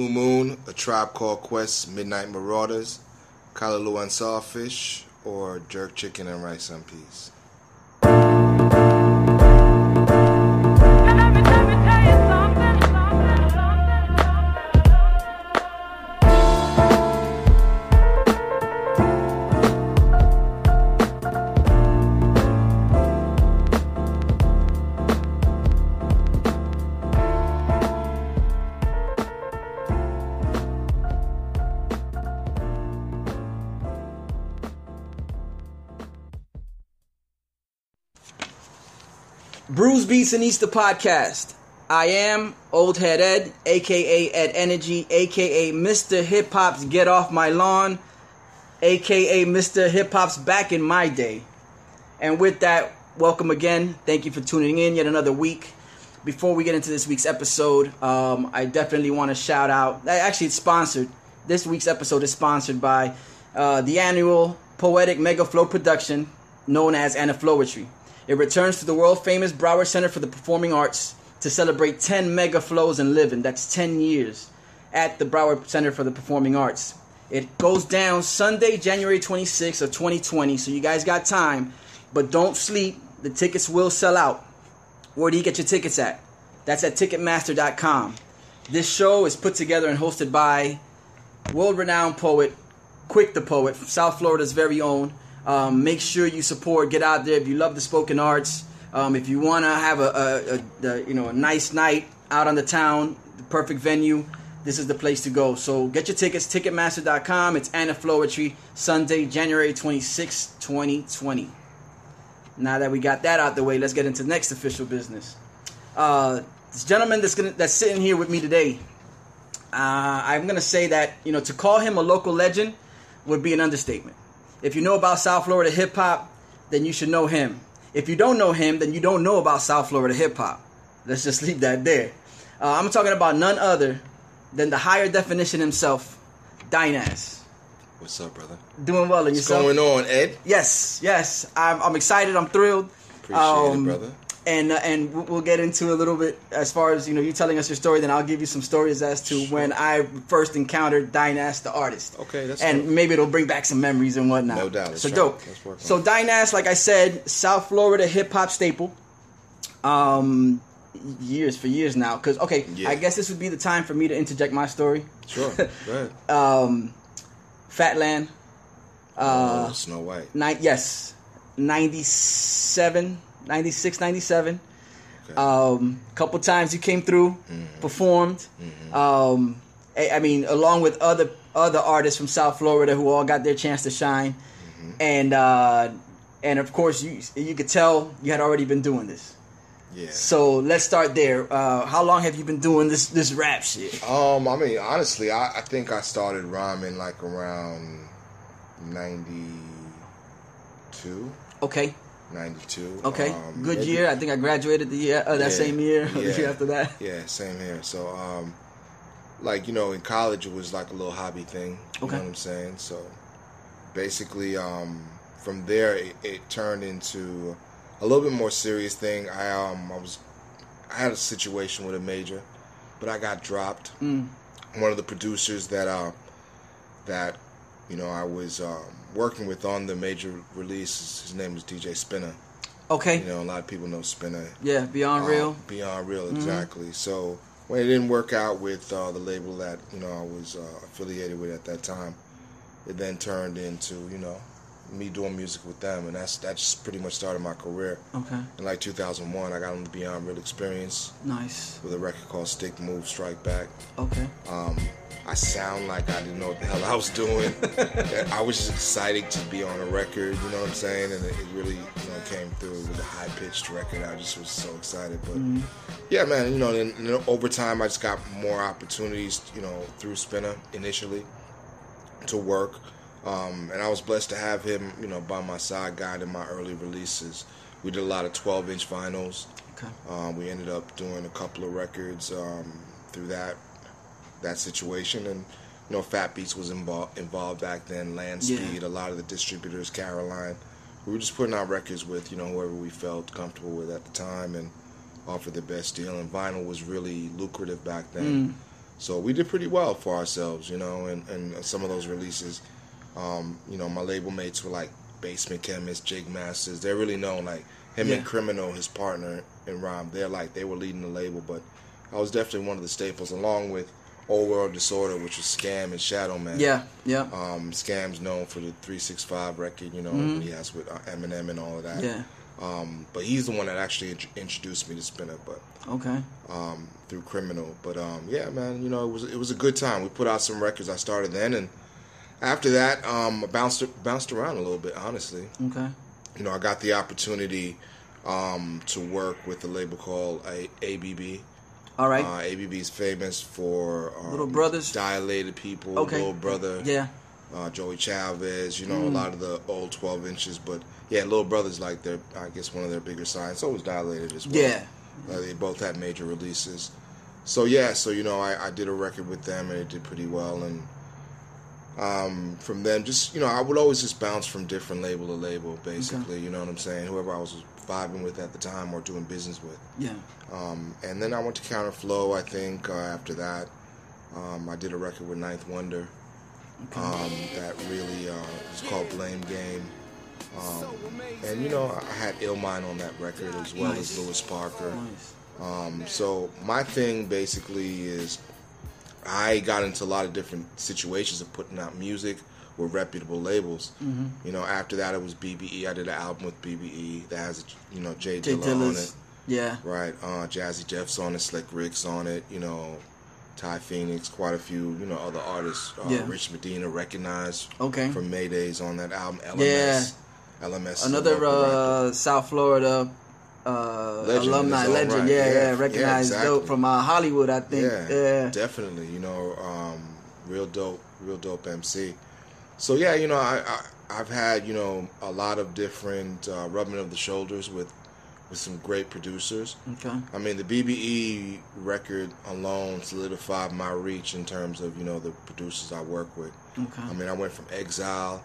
Blue Moon, A Tribe Called Quest, Midnight Marauders, Callaloo and Sawfish, or Jerk Chicken and Rice and Peas. Beats and Easter podcast. I am Old Head Ed, aka Ed Energy, aka Mr. Hip Hop's Get Off My Lawn, aka Mr. Hip Hop's Back in My Day. And with that, welcome again. Thank you for tuning in yet another week. Before we get into this week's episode, um, I definitely want to shout out. Actually, it's sponsored. This week's episode is sponsored by uh, the annual Poetic Mega Flow production known as Anaflowetry. It returns to the world famous Broward Center for the Performing Arts to celebrate 10 mega flows and living. That's 10 years at the Broward Center for the Performing Arts. It goes down Sunday, January 26th of 2020, so you guys got time, but don't sleep. The tickets will sell out. Where do you get your tickets at? That's at Ticketmaster.com. This show is put together and hosted by world renowned poet, Quick the Poet, South Florida's very own. Um, make sure you support, get out there if you love the spoken arts. Um, if you want to have a, a, a, a, you know a nice night out on the town, the perfect venue, this is the place to go. So get your tickets, Ticketmaster.com. It's Anaflowetry, Sunday, January 26, 2020. Now that we got that out the way, let's get into the next official business. Uh, this gentleman that's gonna that's sitting here with me today, uh, I'm gonna say that you know to call him a local legend would be an understatement. If you know about South Florida hip hop, then you should know him. If you don't know him, then you don't know about South Florida hip hop. Let's just leave that there. Uh, I'm talking about none other than the higher definition himself, Dynas. What's up, brother? Doing well in What's yourself. going on, Ed? Yes, yes. I'm, I'm excited. I'm thrilled. Appreciate Um, it, brother. And uh, and we'll- we'll get into a little bit as far as you know you telling us your story. Then I'll give you some stories as to when I first encountered Dynas the artist. Okay, that's and dope. maybe it'll bring back some memories and whatnot. No doubt. So try dope. it. Let's work on So it. Dynas, like I said, South Florida hip hop staple. Um, years for years now. Because okay, Yeah. I guess this would be the time for me to interject my story. Sure. Go ahead. Um, Fatland. Uh, oh, Snow White. Nine, yes, 97, 96, 97. Okay. Um, couple times you came through, Mm-hmm. performed. Um, I, I mean, along with other other artists from South Florida who all got their chance to shine, Mm-hmm. and uh, and of course you you could tell you had already been doing this. yeah. So let's start there. Uh, how long have you been doing this this rap shit? Um, I mean, honestly, I, I think I started rhyming like around 92, Okay, 92. okay, Um, good year. I think I graduated the year uh, that Yeah, same year, or the yeah. year after that. Yeah, same here. So, um, like you know, in college it was like a little hobby thing. You Okay. know what I'm saying? So, basically, um, from there it, it turned into a little bit more serious thing. I um, I was, I had a situation with a major, but I got dropped. Mm. One of the producers that uh, that you know I was um, working with on the major release, his name was DJ Spinna. Okay, You know, a lot of people know Spinna. yeah, Beyond Uh, Real. Beyond Real, Mm-hmm. exactly. So when it didn't work out with uh, the label that you know I was uh, affiliated with at that time, it then turned into you know me doing music with them, and that's that's pretty much started my career. Okay, In like 2001, I got on the Beyond Real experience nice. with a record called Stick Move Strike Back. Okay, Um, I sound like I didn't know what the hell I was doing. I was just excited to be on a record, you know what I'm saying? And it, it really, you know, came through with a high pitched record. I just was so excited. But yeah, man, you know, and over time, I just got more opportunities, you know, through Spinna initially to work. Um, and I was blessed to have him, you know, by my side, guiding my early releases. We did a lot of 12 inch vinyls. okay, Um, we ended up doing a couple of records um, through that that situation, and you know, Fat Beats was involved involved back then. Land Yeah. Speed, a lot of the distributors, Caroline. We were just putting out records with you know whoever we felt comfortable with at the time, and offered the best deal. And vinyl was really lucrative back then, So we did pretty well for ourselves, you know, and, and some of those releases, um, you know, my label mates were like Basement Khemist, Jig Masters. They're really known, like him Yeah. and Kriminal, his partner in Rhyme. They're like they were leading the label, but I was definitely one of the staples, along with Old World Disorder, which was Scam and Shadow Man. Yeah, yeah, Um, Scam's known for the 365 record, you know, Mhm. he has with uh, Eminem and all of that. yeah. Um, but he's the one that actually int- introduced me to Spinna, but Okay. um, through Kriminal. But um, yeah, man, you know, it was it was a good time. We put out some records. I started then, and after that, um, I bounced bounced around a little bit. Honestly, Okay. you know, I got the opportunity um, to work with a label called a- ABB. All right. Uh, ABB is famous for um, Little Brothers? dilated people, Okay. little brother, yeah. uh, Joey Chavez, you know, Mm. a lot of the old 12 inches. But yeah, Little Brothers, like, their, I guess, one of their bigger signs. So was Dilated as well. Yeah. Uh, they both had major releases. So yeah, so, you know, I, I did a record with them and it did pretty well. And um, from them, just, you know, I would always just bounce from different label to label, basically. You know what I'm saying? Whoever I was vibing with at the time or doing business with. Yeah. Um, and then I went to Counterflow, I think, uh, after that. Um, I did a record with Ninth Wonder um, that really uh, was called Blame Game. Um, and, you know, I had Illmind on that record as well Nice. as Lewis Parker. Nice. Um, so my thing basically is I got into a lot of different situations of putting out music with reputable labels. Mm-hmm. You know, after that it was BBE. I did an album with BBE that has, you know, Jay, J Dilla on it. Yeah. Right, uh, Jazzy Jeff's on it, Slick Rick's on it, you know, Ty Phoenix, quite a few, you know, other artists. Uh, Yeah. Rich Medina, recognized Okay. from Maydays on that album. LMS, Yeah. LMS, Another uh, South Florida uh, Legend alumni legend. right. Yeah, Yeah, yeah, yeah, recognized exactly. dope from uh, Hollywood, I think. Yeah, Yeah. definitely. You know, um, real dope, real dope MC. So yeah, you know, I, I I've had you know a lot of different uh, rubbing of the shoulders with with some great producers. Okay. I mean, the BBE record alone solidified my reach in terms of you know the producers I work with. Okay. I mean, I went from Exile,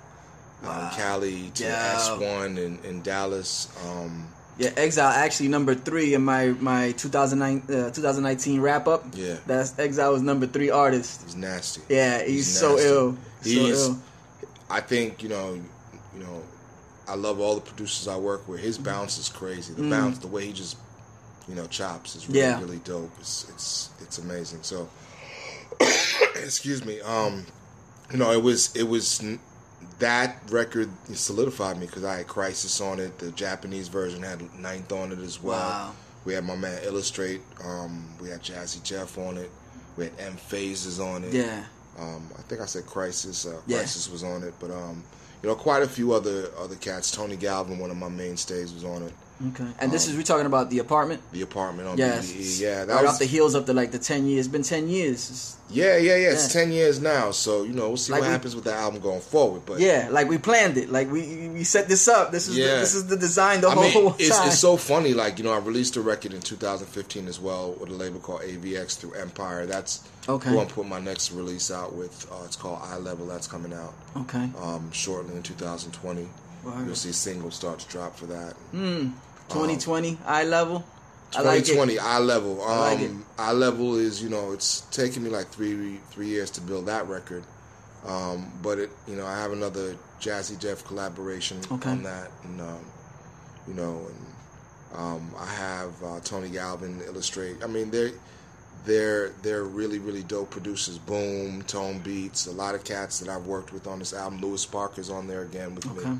Wow. um, Cali to Yeah. X1 in, in Dallas. Um, Yeah, Exile actually number three in my my 2009 uh, 2019 wrap up. yeah, That's Exile was number three artist. he's nasty. Yeah, he's, so nasty. ill. So He's- ill. I think you know, you know, I love all the producers I work with. His bounce is crazy. The Mm. bounce, the way he just, you know, chops is really Yeah. really dope. It's it's it's amazing. So, excuse me. Um, you know, it was it was that record solidified me because I had Khrysis on it. The Japanese version had Ninth on it as well. Wow. We had my man Illustrate. Um, we had Jazzy Jeff on it. We had M-Phazes on it. Yeah. Um, I think I said Khrysis. Uh, Yeah. Khrysis was on it, but um, you know, quite a few other other cats. Tony Galvin, one of my mainstays, was on it. Okay. And this Um, is we're talking about the apartment. The apartment on Yes. BBE. Yeah, that right was. off the heels of the like the ten years. It's been ten years. It's- yeah, yeah, yeah. It's Yeah. ten years now, so you know, we'll see Like what we- happens with the album going forward. But yeah, like we planned it. Like we we set this up. This is the, this is the design the I whole mean, it's, time. it's so funny. Like you know, I released a record in 2015 as well with a label called AVX through Empire. That's Okay. who I'm putting my next release out with. Uh, it's called Eye Level. That's coming out okay. um, shortly in 2020. You'll see singles start to drop for that. Mm. 2020 eye level. I like it. 2020 eye level. Um, I like it. eye level is you know it's taken me like three three years to build that record, um, but it you know I have another Jazzy Jeff collaboration Okay. on that, and um, you know, and um, I have uh, Tony Galvin illustrate. I mean they're they're they're really really dope producers. Boom, Tone Beats, a lot of cats that I've worked with on this album. Lewis Parker's on there again with Okay. me.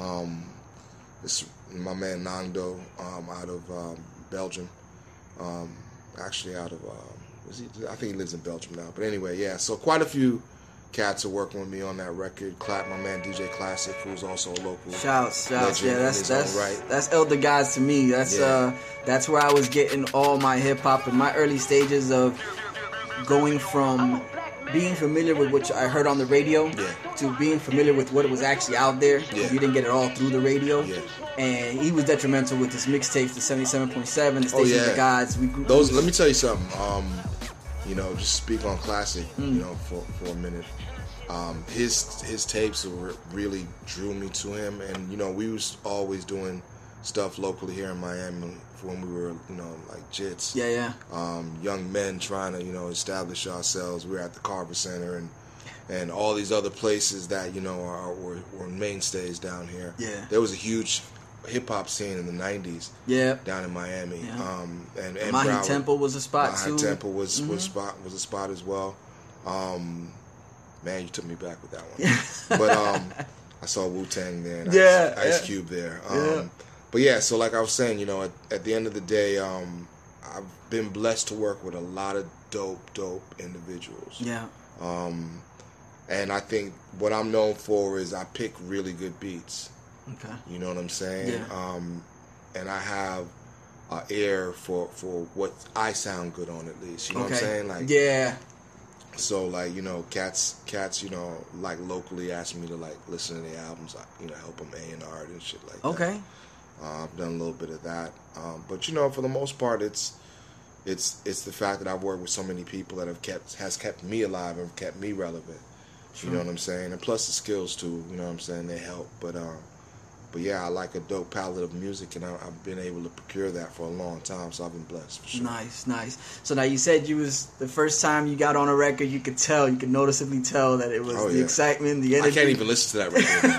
Um, this my man Nando um, out of um, Belgium. Um, actually, out of um, is he, I think he lives in Belgium now. But anyway, yeah. So quite a few cats are working with me on that record. Clap, my man DJ Classic, who's also a local. Shouts, shouts. Yeah, that's that's right. that's elder guys to me. That's Yeah. uh that's where I was getting all my hip hop in my early stages of going from being familiar with what I heard on the radio Yeah. to being familiar with what was actually out there. Yeah. You didn't get it all through the radio. Yeah. And he was detrimental with his mixtapes, the 77.7, the Station Oh, of the Gods. We grew Those. Let me tell you something. Um, you know, just speak on Classic. Mm. You know, for for a minute. Um, his his tapes were really drew me to him, and you know, we was always doing stuff locally here in Miami when we were, you know, like jits. Yeah, yeah. Um, young men trying to, you know, establish ourselves. We were at the Carver Center and and all these other places that you know are were, were mainstays down here. Yeah. there was a huge hip hop scene in the '90s Yeah. down in Miami. Yeah. Um, and and Mahi Broward- Temple was a spot Mahi too. Mm-hmm. Temple was was spot was a spot as well. Um, man, you took me back with that one. but um, I saw Wu Tang there, and Yeah, Ice, Ice yeah. Cube there. Um, Yeah. But yeah, so like I was saying, you know, at, at the end of the day, um, I've been blessed to work with a lot of dope, dope individuals. Yeah. Um, and I think what I'm known for is I pick really good beats. Okay. You know what I'm saying? Yeah. Um, and I have a ear for for what I sound good on at least. You know okay. what I'm saying? Like yeah. so like you know cats cats you know like locally ask me to like listen to the albums you know help them A and R and shit like that. Okay. Uh, I've done a little bit of that, um, but you know, for the most part, it's it's it's the fact that I've worked with so many people that have kept has kept me alive and kept me relevant. You know what I'm saying, and plus the skills too. You know what I'm saying, they help. But uh, but yeah, I like a dope palette of music, and I, I've been able to procure that for a long time. So I've been blessed for sure. Nice, nice. So now you said you was the first time you got on a record, you could tell, you could noticeably tell that it was Oh, the yeah. excitement, the energy. I can't even listen to that record.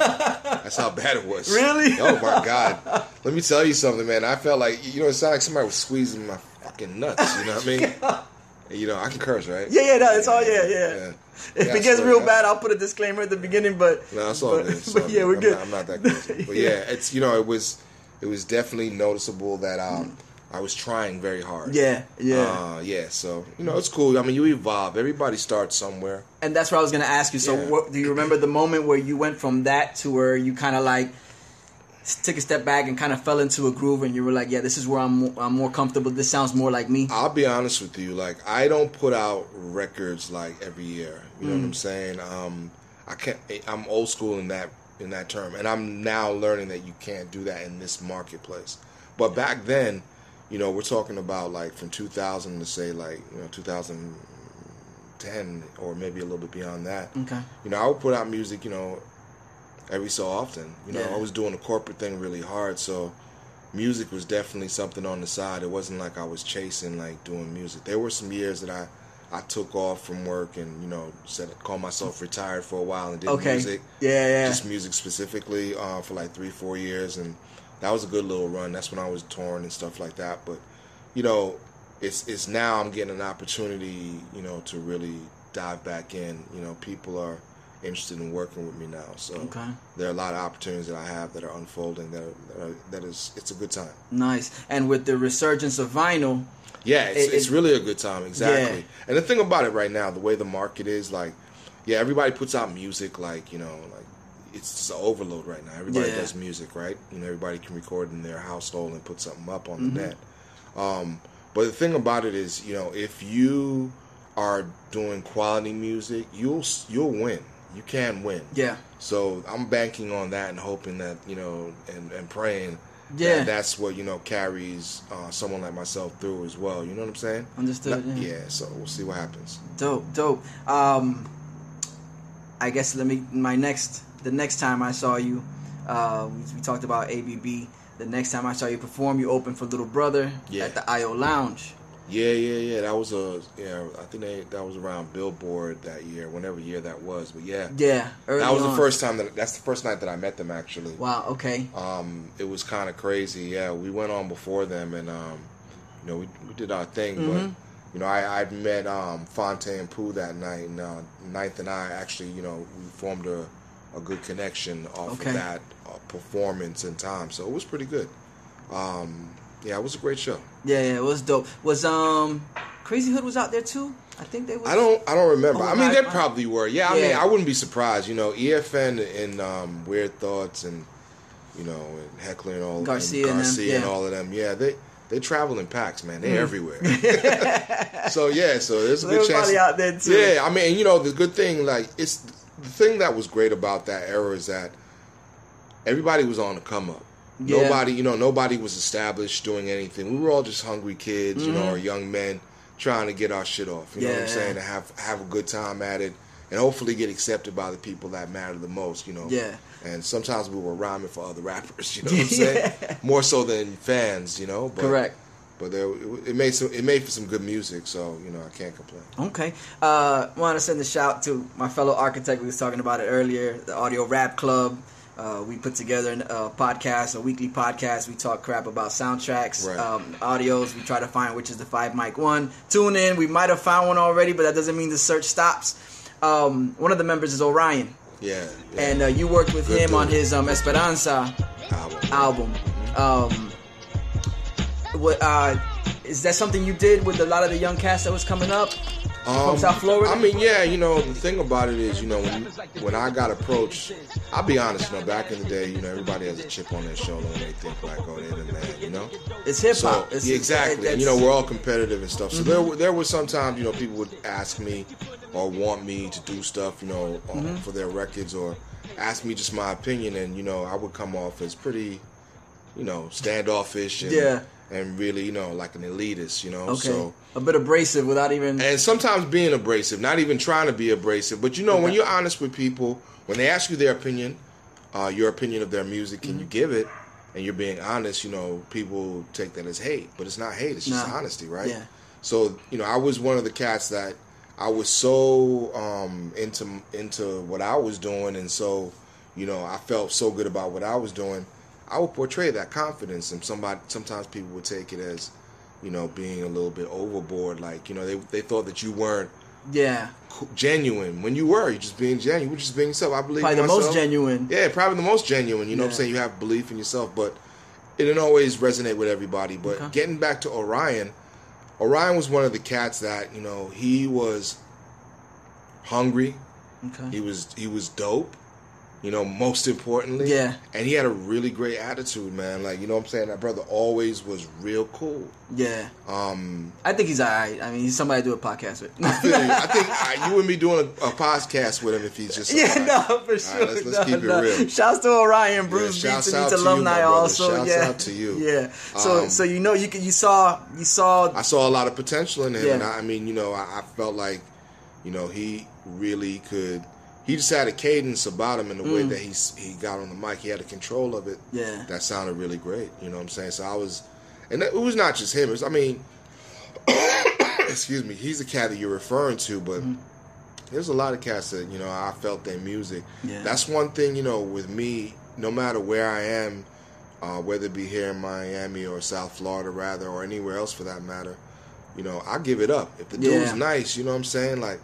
That's how bad it was. Really? Oh my god. Let me tell you something, man. I felt like you know, it sounded like somebody was squeezing my fucking nuts. You know what I mean? You know, I can curse, right? Yeah, yeah, no, it's all yeah, yeah. Yeah. If Yeah, it gets real bad, I'll put a disclaimer at the beginning. But No, it's all but, good. It's but all yeah, good. we're I'm good. Not, I'm not that crazy. But yeah, it's you know, it was it was definitely noticeable that um I was trying very hard. yeah, yeah. Uh, yeah, so you know it's cool. I mean, you evolve. Everybody starts somewhere. and that's what I was gonna ask you. So, Yeah. what, do you remember the moment where you went from that to where you kind of like took a step back and kind of fell into a groove, and you were like, "Yeah, this is where I'm. mo- I'm more comfortable. This sounds more like me." I'll be honest with you. Like, I don't put out records like every year. You know what I'm saying? Um, I can't. I'm old school in that in that term, and I'm now learning that you can't do that in this marketplace. But back then, you know, we're talking about like from 2000 to say like you know 2010 or maybe a little bit beyond that. Okay. You know, I would put out music. You know, every so often. You know, Yeah. I was doing the corporate thing really hard, so music was definitely something on the side. It wasn't like I was chasing like doing music. There were some years that I I took off from work and you know said called myself retired for a while and did Okay. music, Yeah, yeah. just music specifically uh, for like three four years, and that was a good little run. That's when I was touring and stuff like that. But you know, it's it's now I'm getting an opportunity, you know, to really dive back in. You know, people are interested in working with me now, so Okay. there are a lot of opportunities that I have that are unfolding. That are, that, are, that is, it's a good time. Nice. And with the resurgence of vinyl, Yeah, it's, It- it's really a good time. Exactly. Yeah. And the thing about it right now, the way the market is, like, yeah, everybody puts out music, like, you know, like, it's just an overload right now. Everybody Yeah. does music, right? You know, everybody can record in their household and put something up on Mm-hmm. the net. Um, but the thing about it is, you know, if you are doing quality music, you'll you'll win. You can win. yeah, So I'm banking on that and hoping that you know and, and praying Yeah. that that's what you know carries uh, someone like myself through as well. You know what I'm saying? Understood, Not- yeah. yeah. So we'll see what happens. dope, dope. Um, I guess let me my next the next time I saw you, uh, we, we talked about ABB. The next time I saw you perform, you opened for Little Brother Yeah. at the IO Lounge. Yeah, yeah, yeah. That was a yeah. I think they, that was around Billboard that year, whenever year that was. But yeah, Yeah, early that was on. the first time that that's the first night that I met them actually. Wow. Okay. Um, it was kind of crazy. Yeah, we went on before them, and um, you know, we, we did our thing. Mm-hmm. But you know, I I met um, Phonte and Pooh that night, and uh, Ninth and I actually, you know, we formed a, a good connection off Okay. of that uh, performance and time. So it was pretty good. Um, yeah, it was a great show. Yeah, yeah, it was dope. Was um Crazy Hood was out there too? I think they was. I don't I don't remember. Oh, I mean, I- they I- probably were. Yeah, I mean, I wouldn't be surprised. You know, EFN and um, Weird Thoughts and you know and Heckler and all Garcia and and them, Garcia and yeah. all of them. Yeah, they they travel in packs, man. They're Mm. everywhere. so yeah, so there's a good chance. out there too. Yeah, I mean, you know, the good thing, like, it's the thing that was great about that era is that everybody was on the come up. Yeah. Nobody, you know, nobody was established doing anything. We were all just hungry kids, you know, or young men trying to get our shit off. You know what I'm Mm-hmm. Saying? To have have a good time at it and hopefully get accepted by the people that matter the most. You know. Yeah. And sometimes we were rhyming for other rappers. You know what I'm saying? More so than fans. You know. But, Correct. But there, it made some. It made for some good music. So you know, I can't complain. Okay. Uh, want to send a shout to my fellow architect. We was talking about it earlier. The Audio Rap Club. Uh, we put together a podcast, a weekly podcast. We talk crap about soundtracks, Right. um, audios. We try to find which is the five mic one. Tune in. We might have found one already, but that doesn't mean the search stops. Um, one of the members is Orion, Yeah. yeah. and uh, you worked with Good him on his um, Esperanza album. album. Um, what uh, is that something you did with a lot of the young cast that was coming up from South Florida? Um, I mean, yeah, you know, the thing about it is, you know, when, when I got approached, I'll be honest, you know, back in the day, you know, everybody has a chip on their shoulder and they think like, oh, they're the man, you know? it's hip So, hop. yeah, exactly. And, you know, we're all competitive and stuff. So there, were- there was sometimes, you know, people would ask me or want me to do stuff, you know, um, Mm-hmm. for their records or ask me just my opinion. And, you know, I would come off as pretty, you know, standoffish and, Yeah. And really, you know, like an elitist, you know? okay, So, a bit abrasive without even. and sometimes being abrasive, not even trying to be abrasive, but you know, when you're honest with people, when they ask you their opinion, uh, your opinion of their music, and you Mm-hmm. give it, and you're being honest, you know, people take that as hate, but it's not hate; it's just No. honesty, right? Yeah. So, you know, I was one of the cats that I was so um, into into what I was doing, and so, you know, I felt so good about what I was doing. I would portray that confidence, and somebody sometimes people would take it as, you know, being a little bit overboard. Like, you know, they they thought that you weren't yeah, genuine when you were. You just being genuine. You were just being yourself. I believe probably the most genuine. Yeah, probably the most genuine. You know what I'm saying? You have belief in yourself, but it didn't always resonate with everybody. But Okay. getting back to Orion, Orion was one of the cats that, you know, he was hungry. Okay. He was he was dope. You know, most importantly. Yeah. And he had a really great attitude, man. Like, you know what I'm saying? That brother always was real cool. Yeah, Um I think he's alright. I mean, he's somebody to do a podcast with. I you. I think uh, you and me doing a, a podcast with him if he's just Yeah, no, for All right, sure. let's, let's No, keep it real. Shouts to Orion, Bruce shouts Beats and out Eats to you, my alumni brother. also. Shouts yeah, out to you. Yeah. So, Um, so you know, you you saw, you saw. I saw a lot of potential in him, Yeah. and I, I mean, you know, I, I felt like, you know, he really could. He just had a cadence about him in the way that he he got on the mic. He had a control of it. Mm. Yeah. that sounded really great. You know what I'm saying? So I was, and it was not just him. It was, I mean, excuse me, he's the cat that you're referring to, but. There's a lot of cats that you know I felt their music. Yeah. That's one thing you know with me. No matter where I am, uh, whether it be here in Miami or South Florida, rather, or anywhere else for that matter, you know, I give it up. If the dude's Yeah. nice, you know what I'm saying? Like,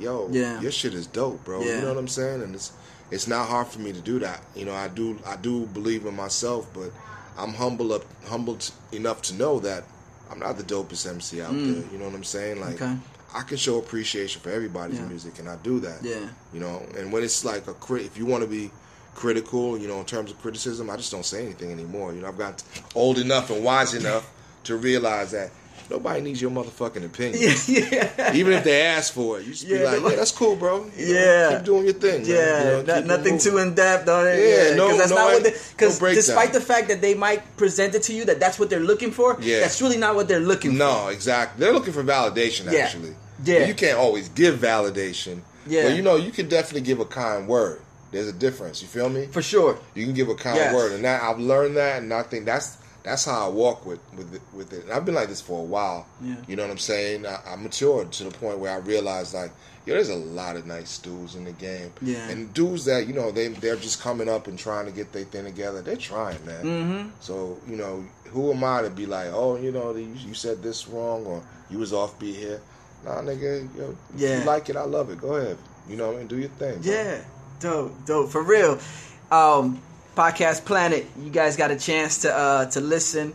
yo, Yeah. your shit is dope, bro. Yeah. You know what I'm saying? And it's it's not hard for me to do that. You know, I do I do believe in myself, but I'm humble up humbled enough to know that I'm not the dopest MC out there. You know what I'm saying? Like, Mm. Okay. I can show appreciation for everybody's Yeah. music, and I do that. Yeah. You know, and when it's like a crit, if you want to be critical, you know, in terms of criticism, I just don't say anything anymore. You know, I've got old enough and wise enough to realize that nobody needs your motherfucking opinion. yeah. Even if they ask for it, you just Yeah, be like, "Yeah, that's cool, bro. You know, Yeah. keep doing your thing. man. Yeah, You know, not- nothing moving. too in depth on it. Yeah, no- that's no not what. Because no despite the fact that they might present it to you that that's what they're looking for, Yeah. that's really not what they're looking for. No, exactly. They're looking for validation, Yeah. actually. Yeah. But you can't always give validation. Yeah. But you know, you can definitely give a kind word. There's a difference. You feel me? for sure. You can give a kind Yes. word, and that I've learned that, and I think that's that's how I walk with with it, with it. And I've been like this for a while. Yeah. You know what I'm saying? I, I matured to the point where I realized like, yo, there's a lot of nice dudes in the game. Yeah. And dudes that you know they they're just coming up and trying to get their thing together. They're trying, man. Mm-hmm. So you know, who am I to be like, oh, you know, you, you said this wrong or you was offbeat here? Nah, nigga, yo, Yeah. you like it, I love it. Go ahead, you know, and do your thing. bro. Yeah, dope, dope for real. Um, Podcast Planet, you guys got a chance to uh, to listen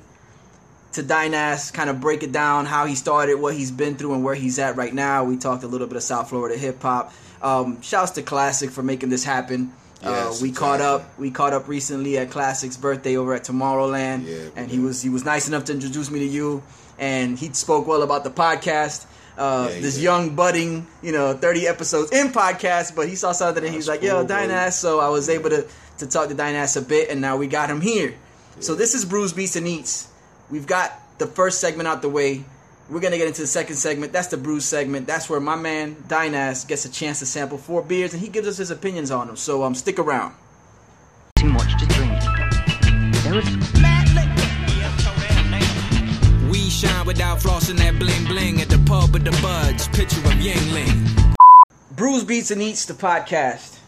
to Dynas, kind of break it down how he started, what he's been through, and where he's at right now. We talked a little bit of South Florida hip hop. Um, shouts to Classic for making this happen. uh, Yes, we caught up. We caught up recently at Classic's birthday over at Tomorrowland, Yeah, and he was he was nice enough to introduce me to you, and he spoke well about the podcast. Uh, Yeah, this did. young budding, you know, 30 episodes in podcast, but he saw something and he's like, yo, cool, bro. Dynas. So I was able to, to talk to Dynas a bit, and now we got him here. So this is Brews Beats and Eats. We've got the first segment out the way. we're gonna get into the second segment. That's the brew segment. That's where my man Dynas gets a chance to sample four beers and he gives us his opinions on them. So um, stick around. Too much to drink. There is We shine without flossing that bling bling at the pub with the buds. Picture of Yuengling. Brews Beats and Eats the podcast.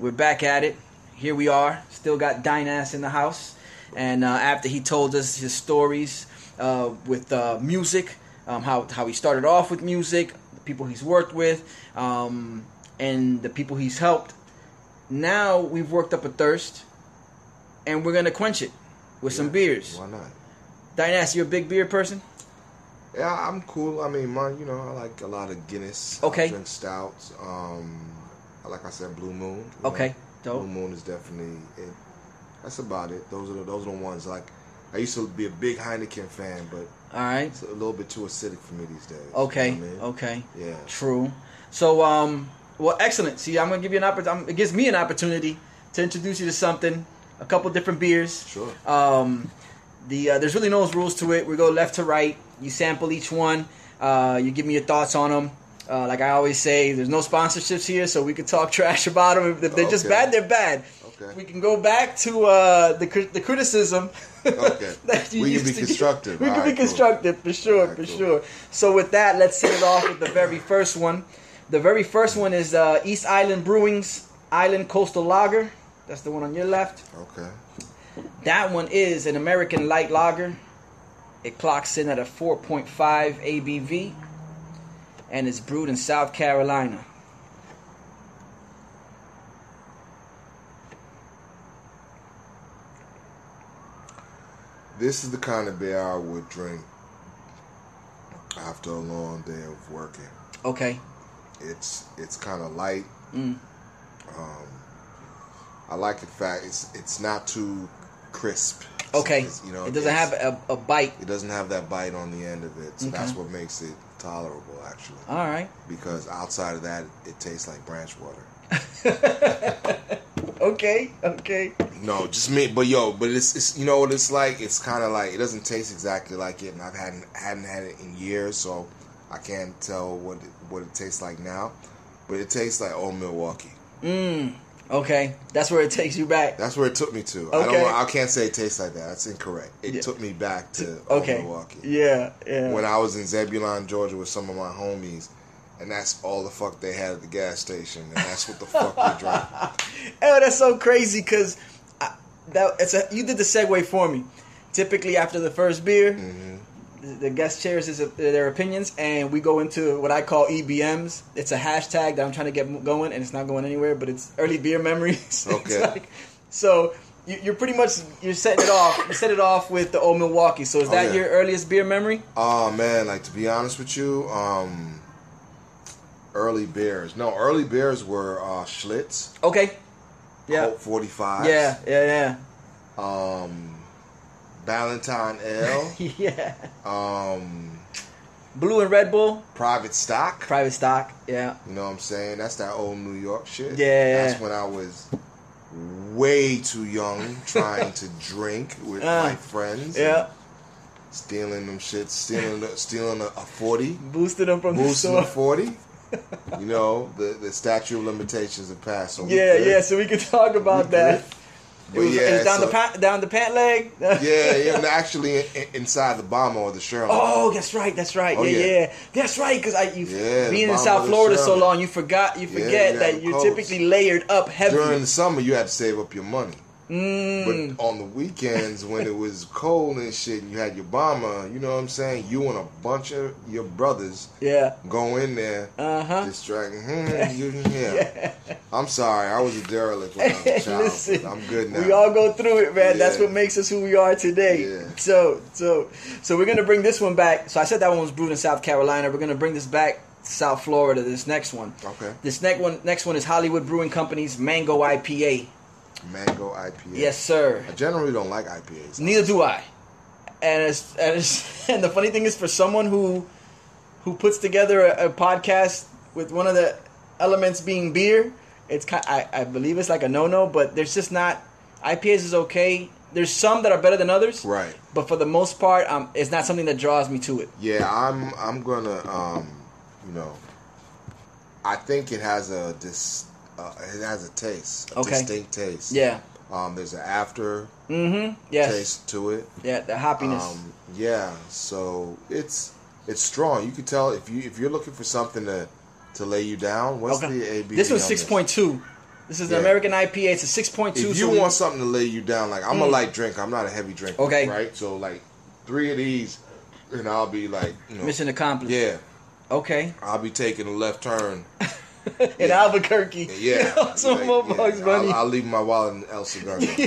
We're back at it. Here we are. Still got Dynas in the house. And uh, after he told us his stories uh, with uh, music, um, how how he started off with music, the people he's worked with, um, and the people he's helped. Now we've worked up a thirst, and we're gonna quench it with some beers. Why not? Dynas, you a big beer person? Yeah, I'm cool. I mean, my, you know, I like a lot of Guinness. I Okay. drink stouts. Um, like I said, Blue Moon. Okay. know. Dope. Blue Moon is definitely it. That's about it. Those are the, those are the ones. Like I used to be a big Heineken fan, but All right. it's a little bit too acidic for me these days. you Okay. know I mean? Okay. Yeah. True. So, um, well, excellent. See, I'm gonna give you an opportunity. It gives me an opportunity to introduce you to something. A couple different beers. Sure. Um, the uh, there's really no rules to it. We go left to right. You sample each one. Uh, you give me your thoughts on them. Uh, like I always say, there's no sponsorships here, so we can talk trash about them. If they're just bad, they're bad. Okay. We can go back to uh, the the criticism. Okay. that you We can be to constructive. We can be cool. constructive for sure, Alright, for cool. sure. So with that, let's set it off with the very first one. The very first one is uh, East Island Brewing's Island Coastal Lager. That's the one on your left. Okay. That one is an American light lager. It clocks in at a 4.5 ABV and it's brewed in South Carolina. This is the kind of beer I would drink after a long day of working. Okay. It's it's kind of light. Mm. Um, I like the fact it's it's not too crisp. Okay. It's, you know, it doesn't have a, a bite. It doesn't have that bite on the end of it, so Okay. that's what makes it tolerable, actually. All right. Because outside of that, it tastes like branch water. Okay. Okay. No, just me. But yo, but it's, it's you know what it's like. It's kind of like it doesn't taste exactly like it, and I've hadn't hadn't had it in years, so I can't tell what it, what it tastes like now. But it tastes like old Milwaukee. Mm. Okay. That's where it takes you back. That's where it took me to. I Okay. don't. I can't say it tastes like that. That's incorrect. It Yeah. took me back to Okay. Milwaukee. Yeah. Yeah. when I was in Zebulon, Georgia, with some of my homies, and that's all the fuck they had at the gas station, and that's what the fuck we drank. Oh, that's so crazy because that it's a you did the segue for me. Typically, after the first beer, Mm-hmm. The, guest shares his, their opinions, and we go into what I call EBMs. It's a hashtag that I'm trying to get going, and it's not going anywhere. But it's early beer memories. Okay. like- so you, you're pretty much you're setting it off. You set it off with the old Milwaukee. So is Oh, that yeah. your earliest beer memory? Oh man, like to be honest with you, um, early beers. No, early beers were uh, Schlitz, Okay. Yeah. Colt 45. Yeah. Yeah. Um, Ballantine Ale. Yeah. um, Blue and Red Bull. Private Stock. Private stock. Yeah. You know what I'm saying? That's that old New York shit. Yeah. That's when I was way too young trying to drink with Uh, my friends. Yeah. Stealing them shit, stealing the, stealing a, a 40, Boosted them from boosting the a 40. You know, the, the statute of limitations have passed. So Yeah, good. yeah. So we could talk about that. good. It was, yeah, it was down so- the pant, down the pant leg. Yeah, yeah, and actually in, in- inside the bomber or the Sherman. Oh, that's right. That's right. Oh, yeah, yeah. yeah, That's right. Because I, you Yeah, being in South Florida so long, you forgot. You forget that you're coats. typically layered up heavy. During the summer, you had to save up your money. Mm. But on the weekends, when it was cold and shit, and you had your bomber, you know what I'm saying? You and a bunch of your brothers yeah. go in there, Uh huh. distracting. Hmm, you, yeah. I'm sorry, I was a derelict when I was a child. Listen, I'm good now. We all go through it, man. That's what makes us who we are today. Yeah. So, so, so we're gonna bring this one back. So I said that one was brewed in South Carolina. We're gonna bring this back to South Florida. This next one. Okay. This next one, next one is Hollywood Brewing Company's Mango IPA. Mango IPA. Yes, sir. I generally don't like IPAs. Neither do I. And it's, and it's, and the funny thing is, for someone who who puts together a, a podcast with one of the elements being beer, it's kind. I, I believe it's like a no no, but there's just not. IPAs is okay there's some that are better than others. Right. But for the most part, um, it's not something that draws me to it. Yeah, I'm I'm gonna um, you know, I think it has a dis, uh, it has a taste, a Okay. distinct taste. Yeah. Um, there's an after Mm-hmm. Yes. taste to it. Yeah. The happiness. Um, yeah, so it's it's strong. You can tell if you if you're looking for something to to lay you down. What's the ABV? This one's six point two. This is Yeah. an American IPA. It's a six point two. If you want something to lay you down, like I'm a light drinker, I'm not a heavy drinker. Mm. Okay. right? So like three of these, and I'll be like, you know, mission accomplished. yeah, Okay. I'll be taking a left turn. In Yeah. Albuquerque. Yeah, Some like, more yeah. Bugs Bunny. I'll, I'll leave my wallet in El Segundo.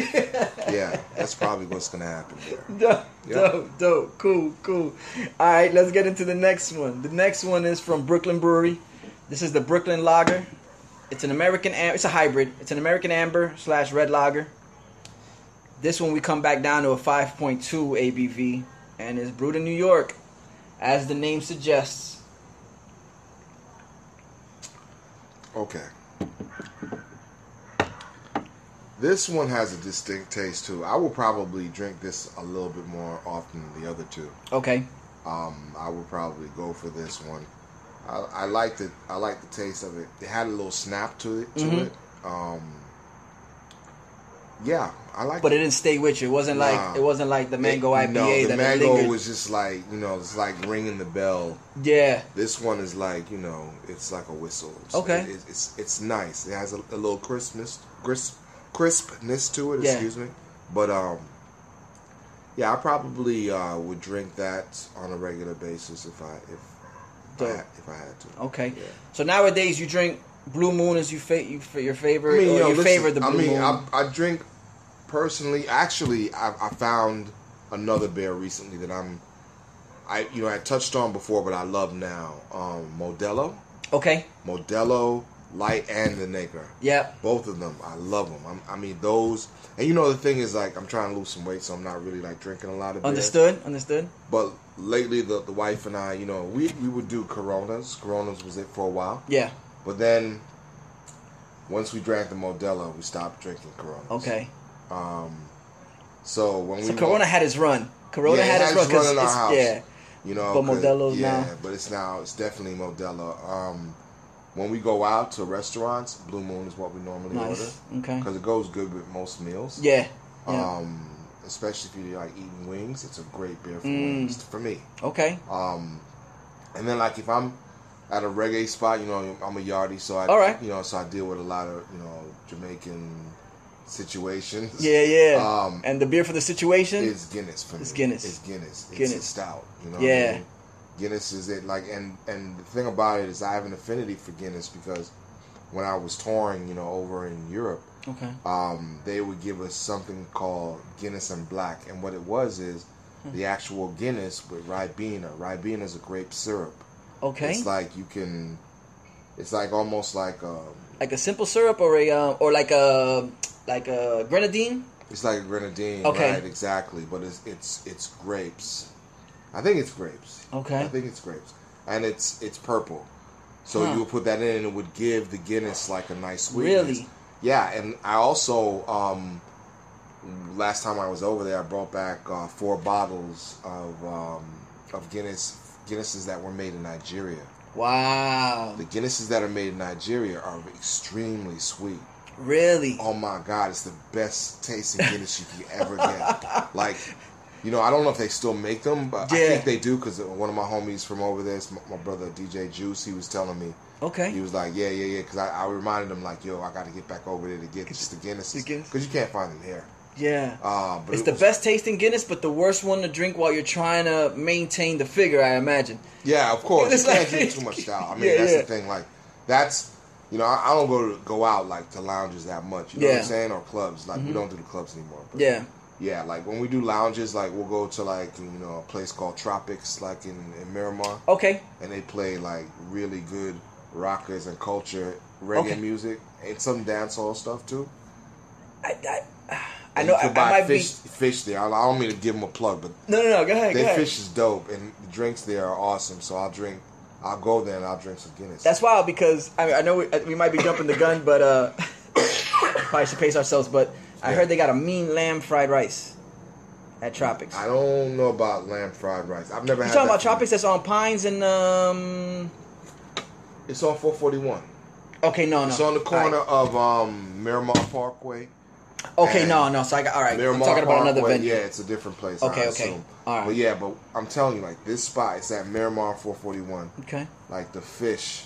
yeah, that's probably what's gonna happen there. Dope, Yeah. dope, dope. Cool, cool. All right, let's get into the next one. The next one is from Brooklyn Brewery. This is the Brooklyn Lager. It's an American. Am- It's a hybrid. It's an American Amber slash Red Lager. This one we come back down to a 5.2 ABV, and is brewed in New York, as the name suggests. Okay. This one has a distinct taste too. I will probably drink this a little bit more often than the other two. Okay. Um, I would probably go for this one. I, I like the I like the taste of it. It had a little snap to it. To Mhm. it. Um, yeah, I like. But it didn't stay with you. It wasn't like it wasn't like the mango It- IPA No, the mango was just like you know, it's like ringing the bell. yeah. This one is like you know, it's like a whistle. It's, Okay. it- it's it's nice. It has a, a little crispness, crisp, crispness to it. Yeah. Excuse me, but um, yeah, I probably uh, would drink that on a regular basis if I if I, if I had to. Okay. Yeah. So nowadays you drink Blue Moon is you fa- you your favorite, I mean, or yo, listen, the Blue I mean. I, I drink personally. Actually, I, I found another beer recently that I'm. I you know I touched on before, but I love now. Um, Modelo, okay. Modelo Light and the Negra. Yeah. Both of them, I love them. I'm, I mean, those. And you know the thing is, like, I'm trying to lose some weight, so I'm not really like drinking a lot of beer. Understood. Understood. But lately, the the wife and I, you know, we we would do Coronas. Coronas was it for a while. Yeah. But then, once we drank the Modelo, we stopped drinking Corona. Okay. Um, so when So we Corona had his run. Corona Yeah, had his has run because run in our it's house. yeah. you know, but Modelo's now. yeah, now- but it's now it's definitely Modelo. Um, when we go out to restaurants, Blue Moon is what we normally Nice. order Okay. because it goes good with most meals. Yeah. Yeah. Um, especially if you like eating wings, it's a great beer for Mm. wings for me. okay. Um, and then like if I'm at a reggae spot, you know, I'm a yardie, so I, All right. you know, so I deal with a lot of you know Jamaican situations. Yeah. Yeah. Um, and the beer for the situation. is Guinness for me. It's Guinness. It's Guinness. It's Guinness. a stout. You know. Yeah. I mean? Guinness is it like and and the thing about it is I have an affinity for Guinness because when I was touring, you know, over in Europe, okay. um, they would give us something called Guinness and Black, and what it was is Hmm. the actual Guinness with Ribena. Ribena is a grape syrup. Okay. It's like you can. It's like almost like um, like a simple syrup or a uh, or like a like a grenadine. It's like a grenadine, Okay. right? Exactly, but it's it's it's grapes. I think it's grapes. Okay. I think it's grapes, and it's it's purple. So Huh. you would put that in, and it would give the Guinness like a nice sweetness. Really? Yeah, and I also um, last time I was over there, I brought back uh, four bottles of um, of Guinness Guinnesses that were made in Nigeria. Wow. The Guinnesses that are made in Nigeria are extremely sweet. Really? Oh my god, it's the best tasting Guinness you can ever get. Like, you know, I don't know if they still make them, but I think they do because one of my homies from over there, my, my brother DJ Juice, he was telling me, Okay. he was like, yeah, yeah, yeah, because I, I reminded him like, yo, I got to get back over there to get just The Guinness. because you can't find them here. Yeah. Uh, but It's it the was- best tasting Guinness, but the worst one to drink while you're trying to maintain the figure. I imagine. Yeah, of course. It's you can't like- drink too much style. I mean, Yeah, that's yeah. the thing. Like, that's you know, I, I don't go go out like to lounges that much. You know what I'm saying? Or clubs. Like, we don't do the clubs anymore. But Yeah. Yeah, like when we do lounges, like we'll go to like you know a place called Tropics, like in, in Miramar, Okay. and they play like really good rockers and culture reggae Okay. music and some dancehall stuff too. I, I, I know. I, can I buy might fish be. fish there. I don't mean to give them a plug, but No, no, no. Go ahead. Go their ahead. fish is dope, and the drinks there are awesome. So I'll drink. I'll go there and I'll drink some Guinness. That's wild because I, mean, I know we, we might be jumping the gun, but uh, probably should pace ourselves. But I Yeah. heard they got a mean lamb fried rice. at Tropics? I don't know about lamb fried rice. I've never You had. talking about from- Tropics that's on Pines and um? It's on 441. Okay, no, no. It's on the corner of um, Miramar Parkway. Okay, and no, no. So I got all right. Miramar I'm talking about another venue. Yeah, it's a different place. Okay, I okay. assume. All right. But yeah, but I'm telling you, like this spot, it's at Miramar 441. Okay. Like the fish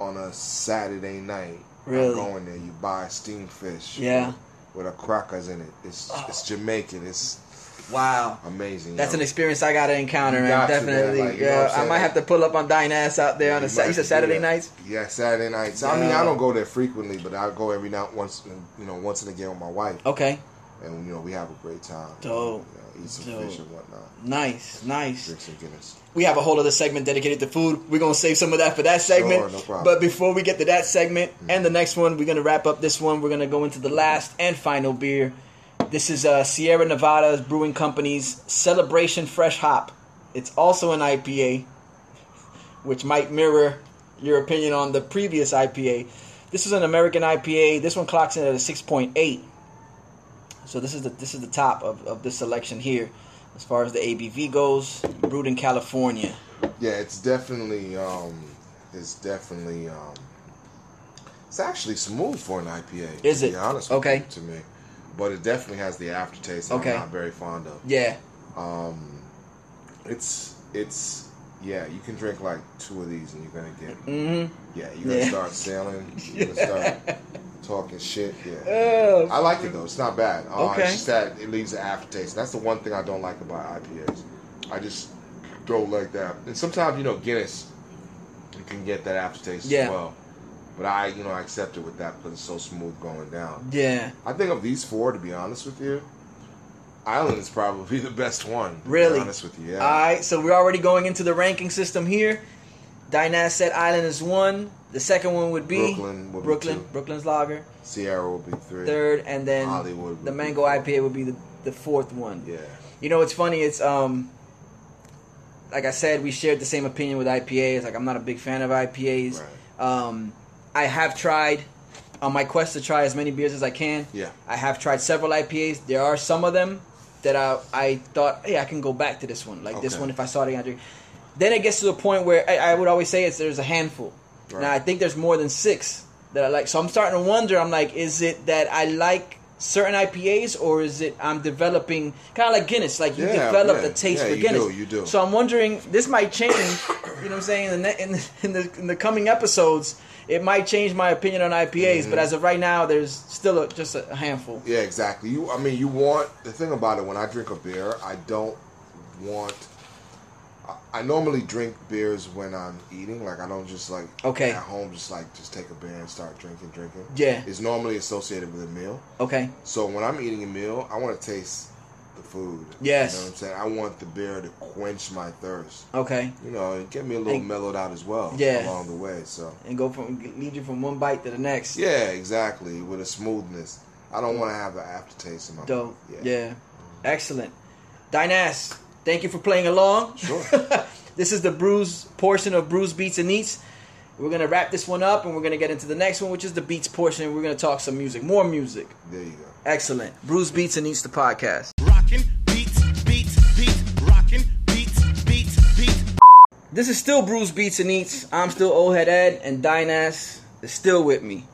on a Saturday night. Really? I'm going there. You buy steamed fish. Yeah. With, with a crackers in it. It's Oh. it's Jamaican. It's Wow. amazing. That's yo. an experience I gotta encounter, You man. got to, man. Definitely. Like, you know yeah, I might have to pull up on Dynas out there on a You Sa- you said Saturday nights. Yeah, Saturday nights. I mean, I don't go there frequently, but I go every now once, you know, once and again with my wife, Okay. and you know, we have a great time. Dope. You know, eat some Dope. fish and whatnot, Nice, nice. drink some Guinness. We have a whole other segment dedicated to food. We're gonna save some of that for that segment. Sure, no problem. But before we get to that segment mm-hmm. and the next one, we're gonna wrap up this one. We're gonna go into the last and final beer. This is uh, Sierra Nevada's Brewing Company's Celebration Fresh Hop. It's also an IPA, which might mirror your opinion on the previous IPA. This is an American IPA. This one clocks in at a six point eight. So this is the this is the top of, of this selection here, as far as the ABV goes. Brewed in California. Yeah, it's definitely, um, it's definitely, um, it's actually smooth for an IPA. Is to it? Be honest with Okay. you, to me, but it definitely has the aftertaste. that Okay. I'm not very fond of. Yeah. Um, it's it's yeah, you can drink like two of these and you're gonna get Mm-hmm. yeah, you're gonna Yeah. start sailing, you're gonna start talking shit. Yeah, Oh, I like it though. It's not bad. Uh, Okay. It's just that it leaves an aftertaste. That's the one thing I don't like about IPAs. I just don't like that. And sometimes you know Guinness, you can get that aftertaste Yeah. as well. But I, you know, I accepted with that because it's so smooth going down. yeah. I think of these four, to be honest with you, Island is probably the best one. To Really? Be honest with you, yeah. All right. So we're already going into the ranking system here. Dynas said Island is one. The second one would be Brooklyn would be Brooklyn. two. Brooklyn's Lager. Sierra will be three. Third, and then Hollywood the Mango. IPA would be the, the fourth one. Yeah. You know, it's funny. It's um, like I said, we shared the same opinion with IPAs. Like I'm not a big fan of IPAs. Right. Um, I have tried on my quest to try as many beers as I can. Yeah. I have tried several IPAs. There are some of them that I I thought, hey, I can go back to this one. Like this one, if I saw it, I drink. Then it gets to a point where I, I would always say it's there's a handful. Right. Now I think there's more than six that I like. So I'm starting to wonder. I'm like, is it that I like certain IPAs, or is it I'm developing kind of like Guinness? Like you Yeah, develop yeah. the taste Yeah, for you Guinness. do, you do. So I'm wondering, this might change. you know what I'm saying? In the, in the in the in the coming episodes, it might change my opinion on IPAs. Mm-hmm. But as of right now, there's still a, just a handful. Yeah, exactly. You, I mean, you want the thing about it. When I drink a beer, I don't want. I- normally drink beers when I'm eating. Like I don't just like Okay. at home just like just take a beer and start drinking, drinking. Yeah. it's normally associated with a meal. Okay. So when I'm eating a meal, I want to taste the food. Yes. you know what I'm saying. I want the beer to quench my thirst. Okay. You know, and get me a little And- mellowed out as well. Yeah. along the way. So And go from lead you from one bite to the next. yeah, exactly. With a smoothness, I don't mm. want to have an aftertaste in my Dope. mouth. Yeah. Excellent. Dynas, thank you for playing along. Sure. this is the Brews portion of Brews Beats and Eats. We're gonna wrap this one up, and we're gonna get into the next one, which is the Beats portion. We're gonna talk some music, more music. There you go. Excellent. Brews Beats and Eats the podcast. Rockin' beats, beats, beats, rockin' beats, beats, beats. This is still Brews Beats and Eats. I'm still Old Head Ed, and Dynas is still with me.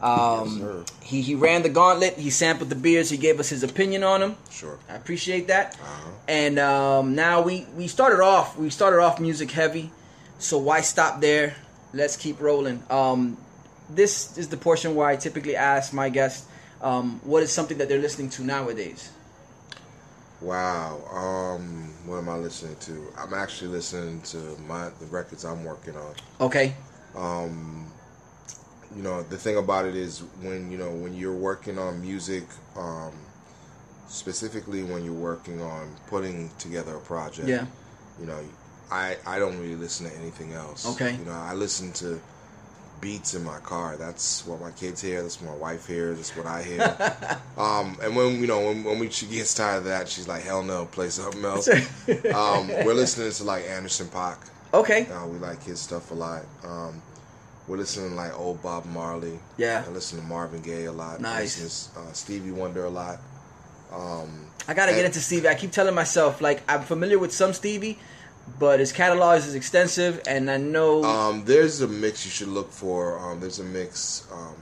Um, Yes, he he ran the gauntlet. He sampled the beers. He gave us his opinion on them. Sure. I appreciate that. Uh-huh. And um, now we we started off we started off music heavy, so why stop there? Let's keep rolling. Um, this is the portion where I typically ask my guests um, what is something that they're listening to nowadays. Wow. Um, what am I listening to? I'm actually listening to my the records I'm working on. Okay. Um, you know, the thing about it is when you know when you're working on music, um, specifically when you're working on putting together a project. Yeah. You know, I I don't really listen to anything else. Okay. You know, I listen to beats in my car. That's what my kids hear. That's what my wife hears. That's what I hear. um, and when you know when, when we, she gets tired of that, she's like, "Hell no, play something else." um, we're listening to like Anderson Paak. Okay. Uh, we like his stuff a lot. We're listening to like old Bob Marley. Yeah. I listen to Marvin Gaye a lot. I Nice. listen to uh, Stevie Wonder a lot. Um, I gotta get into Stevie. I keep telling myself like I'm familiar with some Stevie, but his catalog is extensive, and I know. Um, there's a mix you should look for. Um, there's a mix. Um,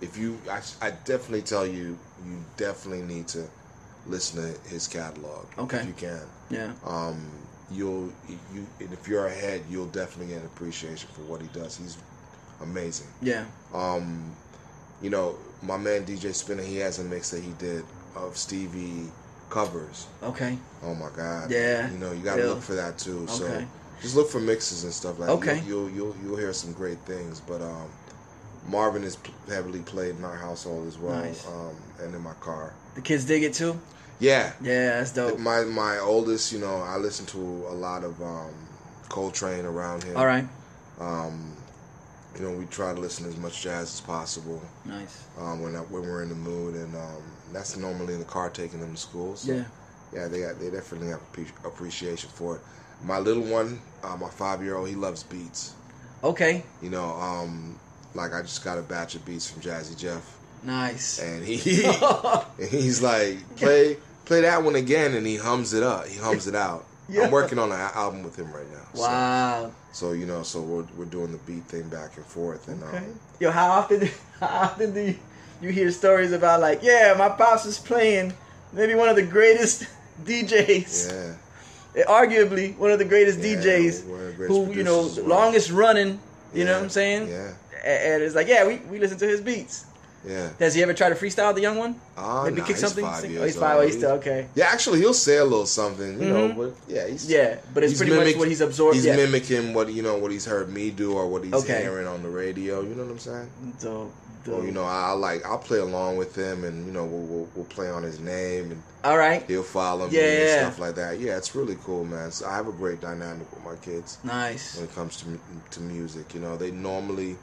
if you, I, I definitely tell you, you definitely need to listen to his catalog. Okay. If you can. yeah. Um, you'll you and if you're ahead, you'll definitely get an appreciation for what he does. He's amazing. Yeah. Um, you know, my man DJ Spinna, he has a mix that he did of Stevie covers. Okay. Oh my God! Yeah. you know you got to Yeah. look for that too. So Okay. just look for mixes and stuff like. Okay. that. You'll, you'll you'll you'll hear some great things. But um, Marvin is heavily played in our household as well, Nice. um, and in my car. The kids dig it too. Yeah, Yeah, that's dope. my my oldest, you know, I listen to a lot of um, Coltrane around him. All right. Um, you know, we try to listen to as much jazz as possible Nice. um, when I, when we're in the mood, and um, that's normally in the car taking them to school. So, Yeah. yeah, they got, they definitely have appreciation for it. My little one, uh, my five year old, he loves beats. Okay. You know, um, like I just got a batch of beats from Jazzy Jeff, Nice. and he and he's like, play play that one again, and he hums it up. He hums it out. Yeah. I'm working on an album with him right now. So- wow. So, you know, so we're we're doing the beat thing back and forth, and Okay. um, Yo, how often how often do you, you hear stories about like, yeah, my pops is playing maybe one of the greatest DJs, yeah. arguably one of the greatest Yeah, DJs, the greatest who you know, longest running. You know what I'm saying? Yeah, And it's like, yeah, we, we listen to his beats. Yeah. Has he ever tried to freestyle the young one? Uh, Maybe nah, kick he's something? Five years oh, he's five. Oh, he's still okay. Yeah, actually, he'll say a little something, you know. But yeah, he's Yeah, but it's he's pretty much what he's absorbed. He's yeah. mimicking what you know what he's heard me do or what he's Okay. hearing on the radio. You know what I'm saying? So, Or you know, I, I like I'll play along with him, and you know we'll, we'll we'll play on his name, and all right, he'll follow me Yeah, and yeah. stuff like that. Yeah, it's really cool, man. So I have a great dynamic with my kids nice. when it comes to to music. You know, they normally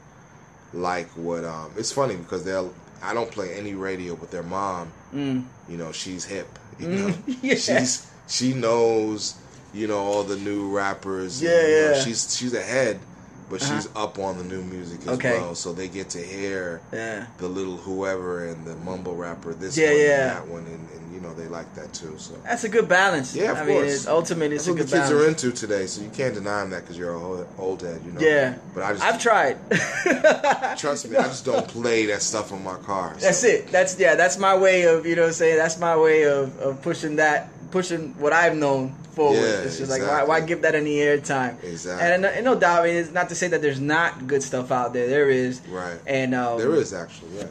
like what. Um, it's funny because they'll. I don't play any radio, but their mom, Mm. you know, she's hip. You know, Yeah. she's she knows. You know all the new rappers. and, Yeah, you know, yeah. she's she's ahead, but uh-huh. she's up on the new music as Okay. well. So they get to hear Yeah. the little whoever and the mumble rapper this Yeah, one yeah. and that one, and, and you know they like that too. So That's a good balance. yeah, of I course. mean, it's, ultimately, it's That's a what the kids balance. are into today. So you can't deny them that because you're a old, head, you know. Yeah. but I just I've tried. trust me. I just don't play that stuff on my car. so- That's it. That's yeah. That's my way of you know saying. That's my way of, of pushing that, pushing what I've known forward. Yeah, it's just like why, exactly. why give that any airtime? Exactly. And, and no doubt, I mean, it's not to say that there's not good stuff out there. There is. Right. And um, There is actually, yeah.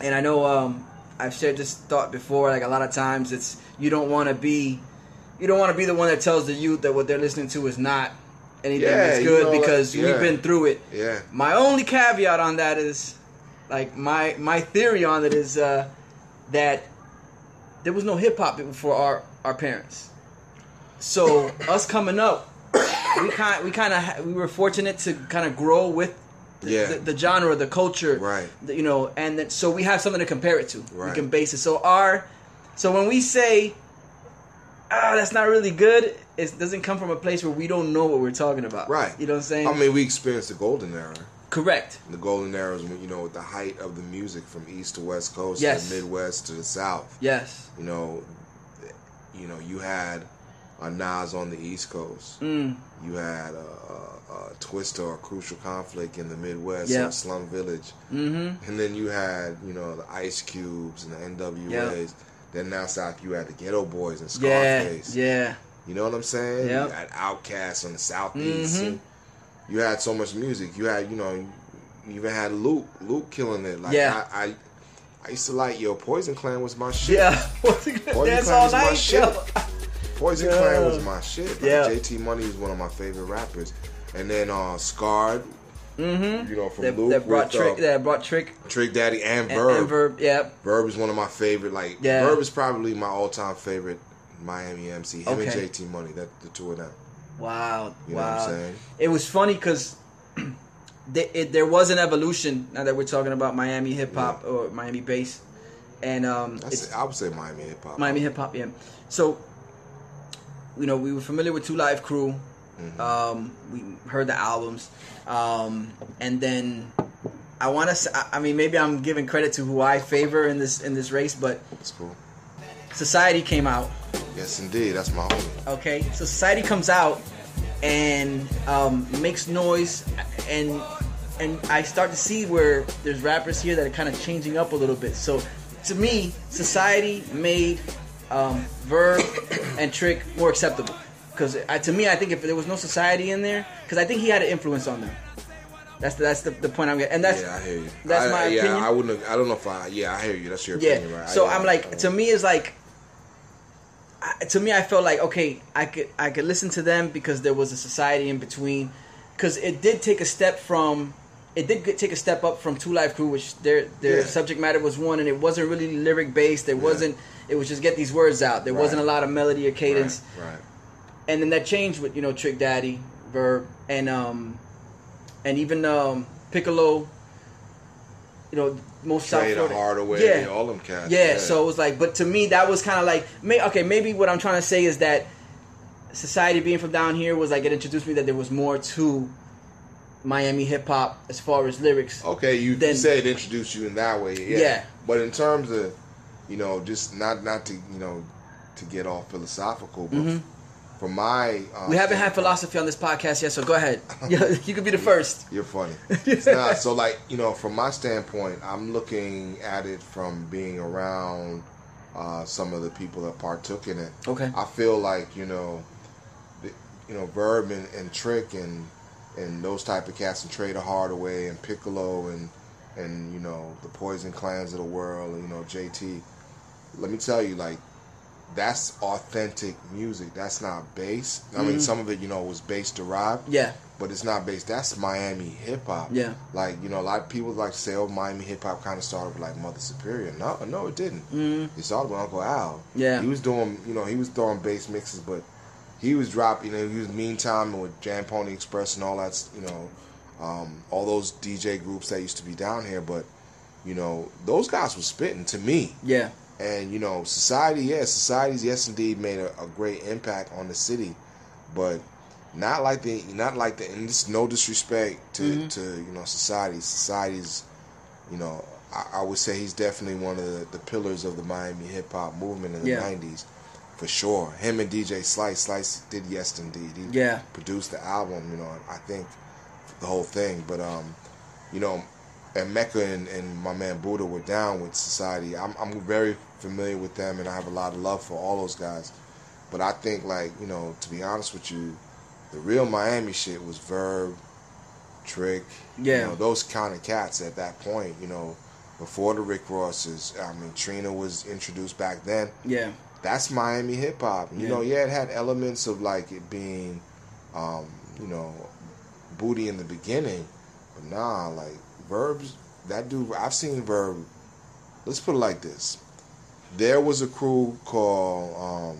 And I know um, I've shared this thought before. Like a lot of times, it's you don't want to be, you don't want to be the one that tells the youth that what they're listening to is not anything Yeah, that's you good know, because yeah. we've been through it. Yeah. My only caveat on that is, like my my theory on it is uh, that there was no hip hop before our our parents. So us coming up, we kind we kind of we were fortunate to kind of grow with the, Yeah. the, the genre, the culture, Right. the- you know, and then, so we have something to compare it to. We can base it. So our so when we say ah that's not really good, it doesn't come from a place where we don't know what we're talking about. Right. You know what I'm saying? I mean, we experienced the golden era. Correct. The golden era is when you know with the height of the music from east to west coast, Yes. to the Midwest to the South. Yes. You know, you know, you had a Nas on the East Coast. Mm. You had a, a, a Twista or Crucial Conflict in the Midwest, Yeah. or Slum Village, Mm-hmm. and then you had you know the Ice Cubes and the NWA's. Then now South, you had the Geto Boys and Scarface. Yeah. You know what I'm saying? Yep. You had Outkast on the Southeast. Mhm. You had so much music. You had, you know, you even had Luke. Luke killing it. Like Yeah. I, I, I used to like yo. Poison Clan was my shit. Yeah. Poison That's Clan all was my shit. Poison Yeah. Clan was my shit. Like, Yeah. JT Money is one of my favorite rappers. And then uh Scarred, Mm-hmm. you know, from That, Luke that brought with, trick. uh, that brought trick. Trick Daddy and And, Verb. and verb. Yeah. Verb is one of my favorite. Like Yeah. Verb is probably my all-time favorite Miami MC. Him and JT Money. That the two of them. Wow. You know wow. what I'm saying? It was funny because it, there was an evolution. Now that we're talking about Miami hip hop or Miami bass, and um, That's it's I would say Miami hip hop. Miami hip hop. Yeah. So, you know, we were familiar with Two Live Crew. Mm-hmm. Um, we heard the albums, um, and then I want to. I I mean, maybe I'm giving credit to who I favor in this in this race, but That's cool. Society came out. Yes, indeed. That's my homie. Okay, so Society comes out and um, makes noise, and and I start to see where there's rappers here that are kind of changing up a little bit. So to me, Society made um, Verb and Trick more acceptable. Because to me, I think if there was no Society in there, because I think he had an influence on them. That's the, that's the, the point I'm getting, and that's yeah, I hear you. that's I, my yeah, opinion. I wouldn't. I don't know if I. Yeah, I hear you. That's your Yeah. opinion, right? So I, I'm like, to me, it's like, I- to me, I felt like okay, I could I could listen to them because there was a society in between, because it did take a step from. It did get- take a step up from Two Live Crew, which their their Yeah. subject matter was one, and it wasn't really lyric based. There wasn't. It was just get these words out. There Right. wasn't a lot of melody or cadence, Right. right. and then that changed with you know Trick Daddy, Verb, and um, and even um Piccolo. You know, most South Florida. Hardaway. Yeah, All them cats. yeah, so it was like, but to me, that was kind of like, may, okay, maybe what I'm trying to say is that society being from down here was like it introduced me that there was more to Miami hip hop as far as lyrics. Okay, you, Then- you said introduce you in that way, yeah. Yeah. But in terms of, you know, just not not to you know, to get all philosophical, but from my, Mm-hmm. We haven't had philosophy on this podcast yet, so go ahead. You could be the first. You're funny. It's not so like you know, from my standpoint, I'm looking at it from being around uh, some of the people that partook in it. Okay. I feel like you know, the, you know, Verb and, and Trick and and those type of cats and Trader Hardaway and Piccolo and and you know the Poison Clans of the world, you know JT. Let me tell you, like that's authentic music. That's not bass. I mean, some of it, you know, was bass derived Mm-hmm. Yeah, but it's not based. That's Miami hip hop. Yeah. Like you know, a lot of people like to say, "Oh, Miami hip hop kind of started with like Mother Superior." No, no, it didn't. Mm. It started with Uncle Al. Yeah. he was doing, you know, he was throwing bass mixes, but he was dropping. You know, he was Meantime with Jam Pony Express and all that. You know, um, all those DJ groups that used to be down here. But you know, those guys were spitting to me. yeah, And you know, society, yes, societies, yes, indeed, made a, a great impact on the city, but not like the, not like the, and this no disrespect to Mm-hmm. to you know society. Society's, you know, I, I would say he's definitely one of the, the pillars of the Miami hip hop movement in the Yeah. '90s, for sure. Him and DJ Slice, Slice did yes, indeed. He Yeah. produced the album. You know, I think the whole thing, but um, you know, and Mecca and, and my man Buddha were down with Society. I'm, I'm very familiar with them, and I have a lot of love for all those guys. But I think, like, you know, to be honest with you, the real Miami shit was Verb, Trick, Yeah. you know, those kind of cats at that point, you know, before the Rick Rosses. I mean, Trina was introduced back then. yeah, That's Miami hip hop. You Yeah. know, yeah, it had elements of like it being, um, you know, booty in the beginning, but nah, like verbs. That dude, I've seen verb. Let's put it like this: there was a crew called, um,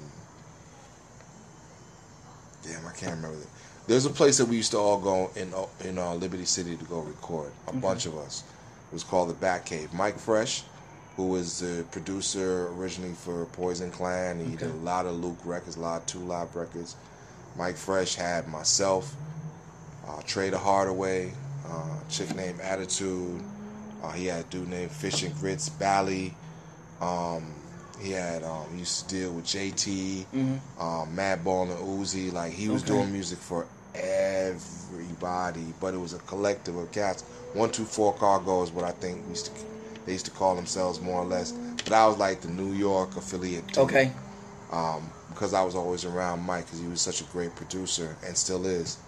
damn, I can't remember. The, there's a place that we used to all go in uh, in uh, Liberty City to go record. A bunch of us. It was called the Bat Cave. Mike Fresh, who was the producer originally for Poison Clan. He did a lot of Luke records, a lot of Two Live records. Mike Fresh had myself, uh, Trader Hardaway, uh, chick named Attitude. Uh, he had a dude named Fish and Grits, Bally. Um, he had um, he used to deal with JT, um, Madball and Uzi. Like he was Mm-hmm. Okay. doing music for everybody, but it was a collective of cats. One, two, four cargo is what I think we used to, they used to call themselves more or less. But I was like the New York affiliate. dude okay, um, because I was always around Mike because he was such a great producer and still is.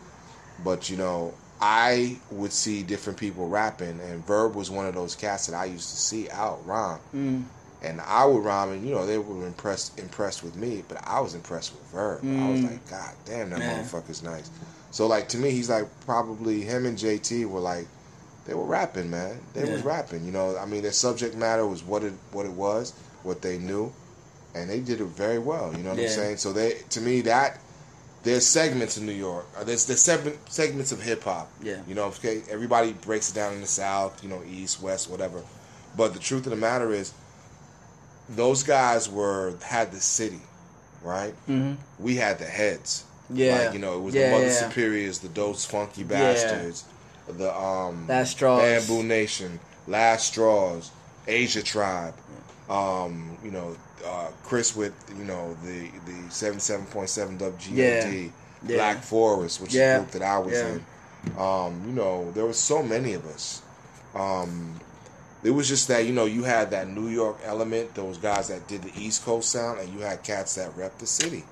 But you know, I would see different people rapping, and Verb was one of those cats that I used to see out rhyme. Mm. And I would rhyme, and you know, they were impressed impressed with me, but I was impressed with Verb. I was like, God damn, that Mm. Man. motherfucker's nice. So like to me, he's like probably him and JT were like they were rapping, man. They was rapping. You know, I mean, their subject matter was what it what it was, what they knew, and they did it very well. You know what Yeah. I'm saying? So they, to me, that there's segments in New York. Uh, There's there's seven segments of hip hop. Yeah. You know, okay, everybody breaks it down in the South. You know, East, West, whatever. But the truth of the matter is, those guys were had the city, right? Mm-hmm. We had the heads. Yeah. Like, you know, it was Yeah, the Mother yeah. Superiors, the Dose Funky Bastards, the um Last Straws. Bamboo Nation, Last Straws, Asia Tribe. Um, you know, uh, Chris with you know the the seventy seven point seven WGOD, Yeah. Yeah. Black Forest, which Yeah. is the group that I was Yeah. in. Um, you know, there was so many of us. Um, it was just that you know you had that New York element, those guys that did the East Coast sound, and you had cats that rep the city.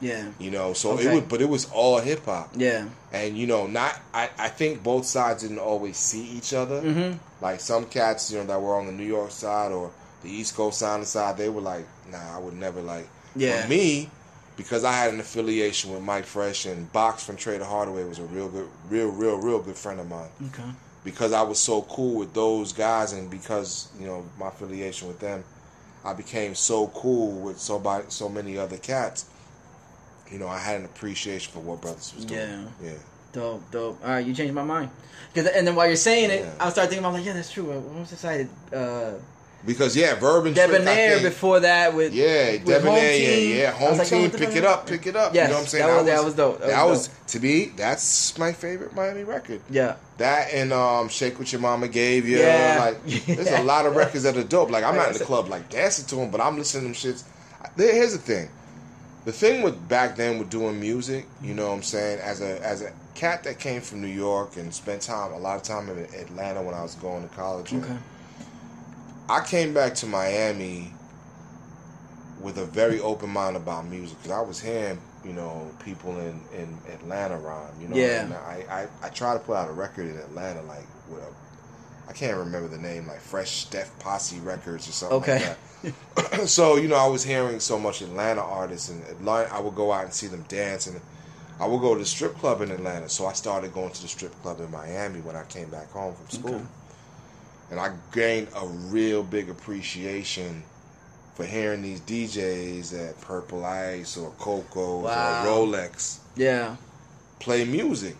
Yeah. You know, so Okay. it was, but it was all hip hop Yeah. and you know not I, I think both sides didn't always see each other Mm-hmm. like some cats you know that were on the new york side or the east coast sound side they were like nah i would never like Yeah. But me because i had an affiliation with mike fresh and box from trader hardaway was a real good real real real good friend of mine Okay. because i was so cool with those guys and because you know my affiliation with them i became so cool with so by so many other cats you know i had an appreciation for what brothers was doing Yeah. yeah Dope, dope. All right, you changed my mind. Cause, and then while you're saying it, Yeah. I started thinking, I'm like, yeah, that's true. What was decided? Uh, Because yeah, Verb Debonair think- before that with Yeah, with Debonair, yeah, yeah. I Home like, team, pick it up, pick it up. Yes, you know what I'm saying? that was- that was dope. That That, was was, to me. That's my favorite Miami record. Yeah, That and um, Shake What Your Mama Gave You. Yeah. Like, there's a lot of records that are dope. Like, I'm not in the club like dancing to them, but I'm listening to them shits. Here's the thing. The thing with back then with doing music, you know what I'm saying, as a as a cat that came from New York and spent time a lot of time in Atlanta when I was going to college. and- Okay. I came back to Miami with a very open mind about music because I was hearing, you know, people in, in Atlanta rhyme, you know. Yeah. And I, I, I tried to put out a record in Atlanta, like, with a, I can't remember the name, like Fresh Steph Posse Records or something Okay. like that. so, you know, I was hearing so much Atlanta artists, and Atlanta, I would go out and see them dance, and I would go to the strip club in Atlanta. So I started going to the strip club in Miami when I came back home from school Okay. and I gained a real big appreciation for hearing these DJs at Purple Ice or Coco's Wow. or Rolex yeah, play music.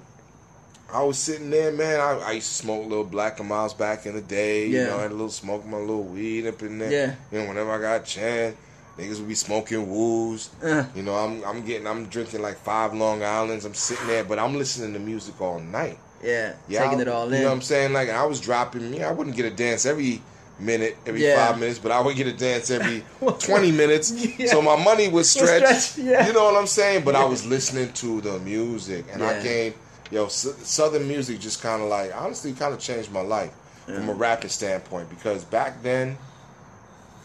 I was sitting there, man. I, I used to smoke a little Black and Milds back in the day. Yeah. You know, I had a little smoke my little weed up in there. Yeah. You know, whenever I got a chance, niggas would be smoking woos. Uh. You know, I'm I'm getting I'm drinking like five Long Islands. I'm sitting there, but I'm listening to music all night. yeah, Yeah, taking I- it all in. You know what I'm saying? Like I was dropping. Yeah, I wouldn't get a dance every minute, every Yeah. five minutes, but I would get a dance every 20 minutes. Yeah. So my money was stretched. yeah. You know what I'm saying? But I was listening to the music, and I Yeah. Yo, s- Southern music just kind of like honestly kind of changed my life from a rapping standpoint because back then.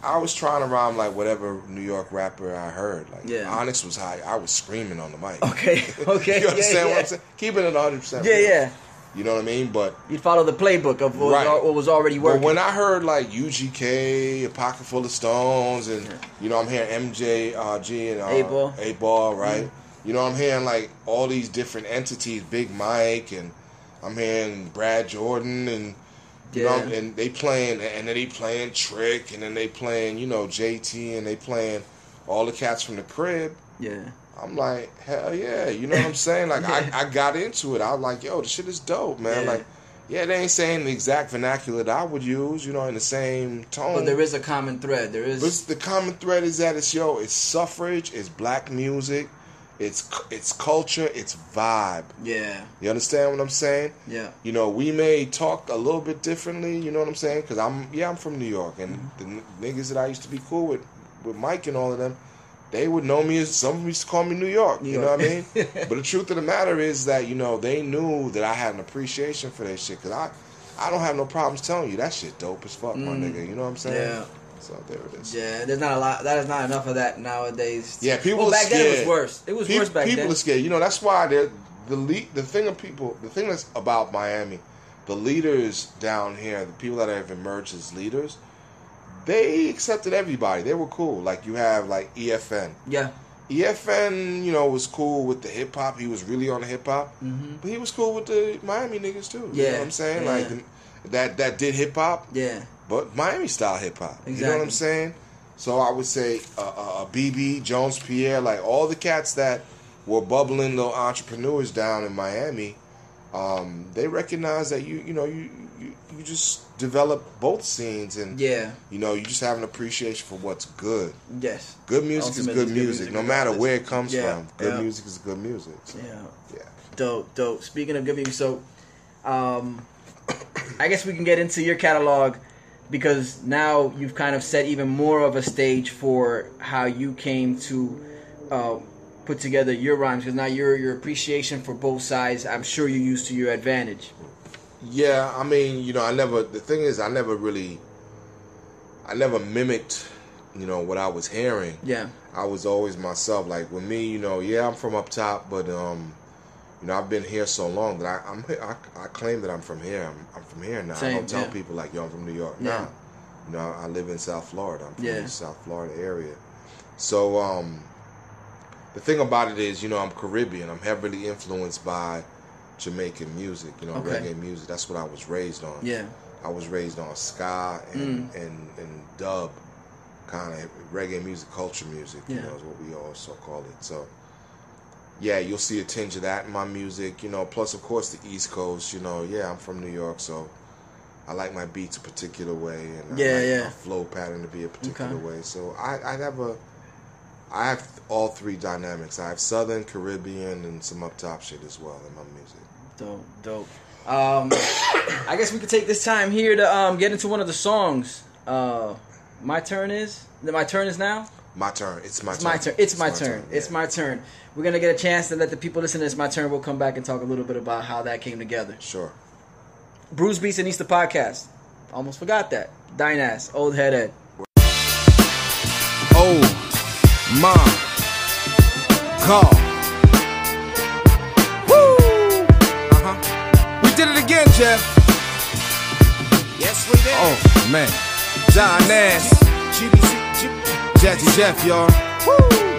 I was trying to rhyme like whatever New York rapper I heard. Like Yeah. Onyx was high. I was screaming on the mic. Okay, okay, you understand yeah, what yeah. I'm saying? Keeping it 100. percent yeah, yeah. You know what I mean? But You'd follow the playbook of what, Right. was, what was already but working. when I heard like UGK, a pocket full of stones, and you know I'm hearing MJ, uh, G, and uh, 8Ball. A Ball, right? You know I'm hearing like all these different entities, Big Mike, and I'm hearing Brad Jordan, and you know, and they playing, and then they playing Trick, and then they playing, you know, JT, and they playing all the cats from the crib. yeah, I'm like, hell yeah, you know what I'm saying? Like, Yeah. I, I got into it. I was like, yo, this shit is dope, man. Yeah. Like, yeah, they ain't saying the exact vernacular that I would use, you know, in the same tone. but there is a common thread. There is. But the common thread is that it's yo, it's suffrage, it's black music, it's it's culture, it's vibe. yeah, You understand what I'm saying? yeah, You know, we may talk a little bit differently. You know what I'm saying? Because I'm yeah, I'm from New York, and the n- niggas that I used to be cool with, with Mike and all of them, they would know me as some of them used to call me New York. New you know what I mean? but the truth of the matter is that you know they knew that I had an appreciation for that shit. Because I, I don't have no problems telling you that shit dope as fuck, my nigga. You know what I'm saying? Mm. Yeah. So there it is. yeah. There's not a lot. That is not enough of that nowadays. Yeah, people Well, back then it was worse. It was Pe- worse back people then. People are scared. You know, that's why the lead, the thing of people, the thing that's about Miami, the leaders down here, the people that have emerged as leaders, they accepted everybody. They were cool. Like you have like EFN. yeah, EFN, you know, was cool with the hip hop. He was really on the hip hop, Mhm. but he was cool with the Miami niggas too. you know Yeah, what I'm saying? yeah. Like the, that that did hip hop, yeah, but Miami style hip hop. You know what I'm saying? So I would say uh, uh, BB, Jones Pierre, like all the cats that were bubbling little entrepreneurs down in Miami, um, they recognize that you you know you, you you just develop both scenes and yeah, you know you just have an appreciation for what's good. yes, Good music Ultimately, is good good music, music no matter where it comes Yeah, from. Good yeah. music is good music. So, yeah. yeah. Dope, dope. Speaking of good music, so um, I guess we can get into your catalog. Because now you've kind of set even more of a stage for how you came to uh, put together your rhymes. Because now your your appreciation for both sides, I'm sure you used to your advantage. Yeah, I mean, you know, I never. The thing is, I never really, I never mimicked, you know, what I was hearing. Yeah, I was always myself. Like with me, you know, yeah, I'm from up top, but um, you know, I've been here so long that I, I'm I, I claim that I'm from here. I'm, I'm from here now. I don't tell yeah. people like, yo, I'm from New York. Yeah. Nah, you know, I live in South Florida. I'm from Yeah. the South Florida area. So um, the thing about it is, you know, I'm Caribbean. I'm heavily influenced by Jamaican music. You know, Okay. reggae music. That's what I was raised on. yeah, I was raised on ska and Mm. and, and dub, kind of reggae music, culture music. You Yeah. know, is what we also call it. So, yeah, you'll see a tinge of that in my music. You know, plus of course the East Coast. You know, yeah, I'm from New York, so I like my beats a particular way, and Yeah, I like yeah. my flow pattern to be a particular Okay. way. So I I have a I have all three dynamics. I have Southern, Caribbean, and some up top shit as well in my music. dope, dope. Um, I guess we could take this time here to um, get into one of the songs. Uh, my turn is my turn is now. My turn. It's my It's turn. my turn. It's my turn. It's yeah. my turn. We're gonna get a chance to let the people listen to this. My turn. We'll come back and talk a little bit about how that came together. Sure. Brews Beats and Eats the podcast. Almost forgot that. Dynas, old head Ed. Oh, my God. Woo! Uh huh. We did it again, Jeff. Yes, we did. Oh, man. John Nass. Jazzy Jeff, y'all.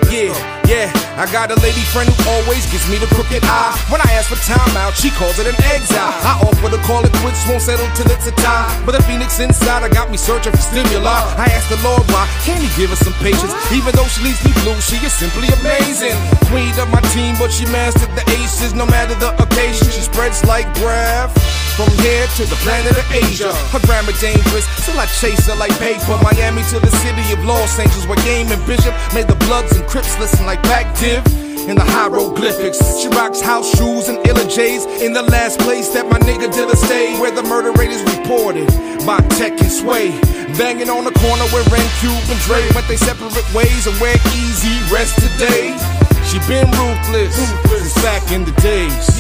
Yeah, yeah. I got a lady friend who always gives me the crooked eye. When I ask for timeout, she calls it an exile. I offer to call it quits, won't settle till it's a tie. But the phoenix inside, I got me searching for stimuli. I ask the Lord why, can he give us some patience? Even though she leaves me blue, she is simply amazing. Queen of my team, but she mastered the aces. No matter the occasion, she spreads like breath. From here to the planet of Asia. Her grammar dangerous, still I chase her like paper. Miami to the city of Los Angeles, where Game and Bishop made the Bloods and Crips listen like back div. In the hieroglyphics, she rocks house shoes and Illa J's. In the last place that my nigga Dilla stayed, where the murder rate is reported by Tech and Sway. Banging on the corner where Ren Cube and Dre went their separate ways, and where Eazy rest today. She been ruthless, since back in the days.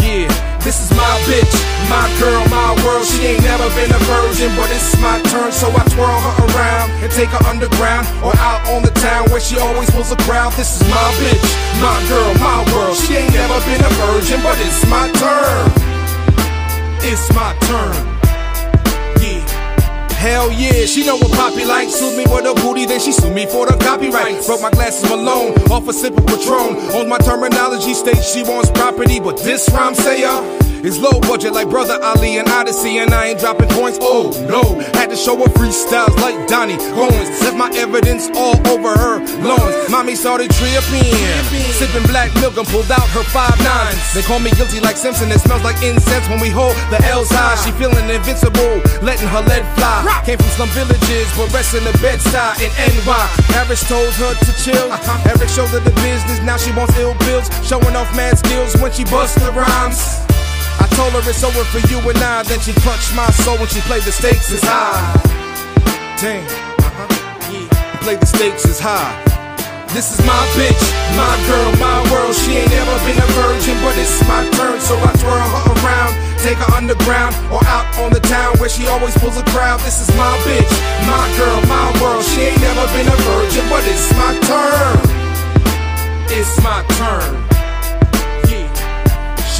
Yeah, this is my bitch, my girl, my world. She ain't never been a virgin, but it's my turn, so I twirl her around and take her underground or out on the town where she always pulls a crowd. This is my bitch, my girl, my world. She ain't never been a virgin, but it's my turn. It's my turn. Hell yeah, she know what Poppy likes. Sued me for a booty, then she sued me for the copyright. Broke my glasses Malone, off a sip of Patron. On my terminology states she wants property, but this rhyme sayer uh, is low budget like Brother Ali and Oddisee, and I ain't dropping points. Oh no, had to show her freestyles like Donnie Goins. Left my evidence all over her lawns. Mommy started tripping, sipping black milk and pulled out her five nines. They call me guilty like Simpson. It smells like incense when we hold the L's high. She feeling invincible, letting her lead fly. Came from slum villages, but rest in the Bed-Stuy in NY. Harris told her to chill. Eric showed her the business, now she wants ill bills. Showing off mad skills when she busts the rhymes. I told her it's over for you and I. Then she punched my soul when she played the stakes is high. Damn, uh-huh, yeah. Played the stakes is high. This is my bitch, my girl, my world. She ain't ever been a virgin, but it's my turn, so I twirl her around. Take her underground or out on the town where she always pulls a crowd. This is my bitch, my girl, my world. She ain't never been a virgin, but it's my turn. It's my turn.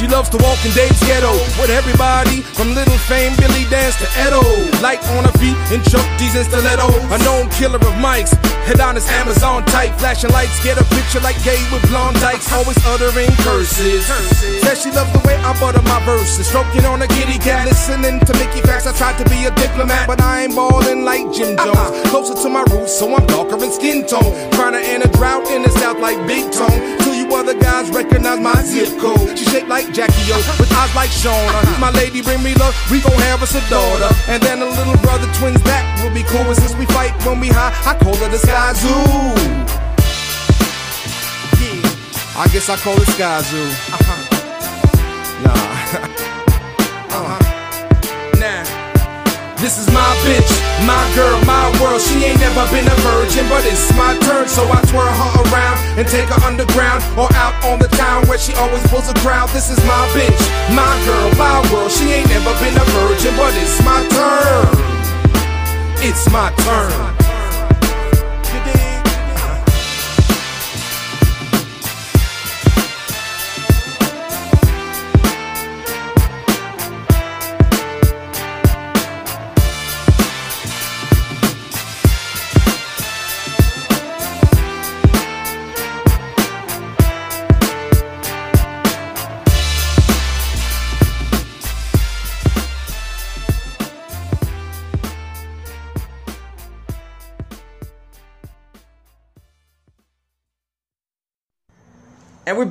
She loves to walk in Dave's ghetto with everybody from Little Fame, Billy Danze to Edo. Light on her feet in Chuck D's and stiletto. A known killer of mics, head on his Amazon type. Flashing lights, get a picture like gay with blonde dykes. Always uttering curses. Says she loves the way I butter my verses. Stroking on a kitty cat, listening to Mickey Factz. I tried to be a diplomat, but I ain't ballin' like Jim Jones. Uh-uh. Closer to my roots, so I'm darker in skin tone. Trying to end a drought in the south like Big Tone. Other guys recognize my zip code. She shaped like Jackie O, with eyes like Shauna. My lady bring me love, we gon' have us a daughter. And then a little brother twins, that will be cool. And since we fight when we high, I call her the Skyzoo. Yeah, I guess I call it Skyzoo. Uh-huh. Nah. This is my bitch, my girl, my world. She ain't never been a virgin, but it's my turn. So I twirl her around and take her underground or out on the town where she always pulls a crowd. This is my bitch, my girl, my world. She ain't never been a virgin, but it's my turn. It's my turn.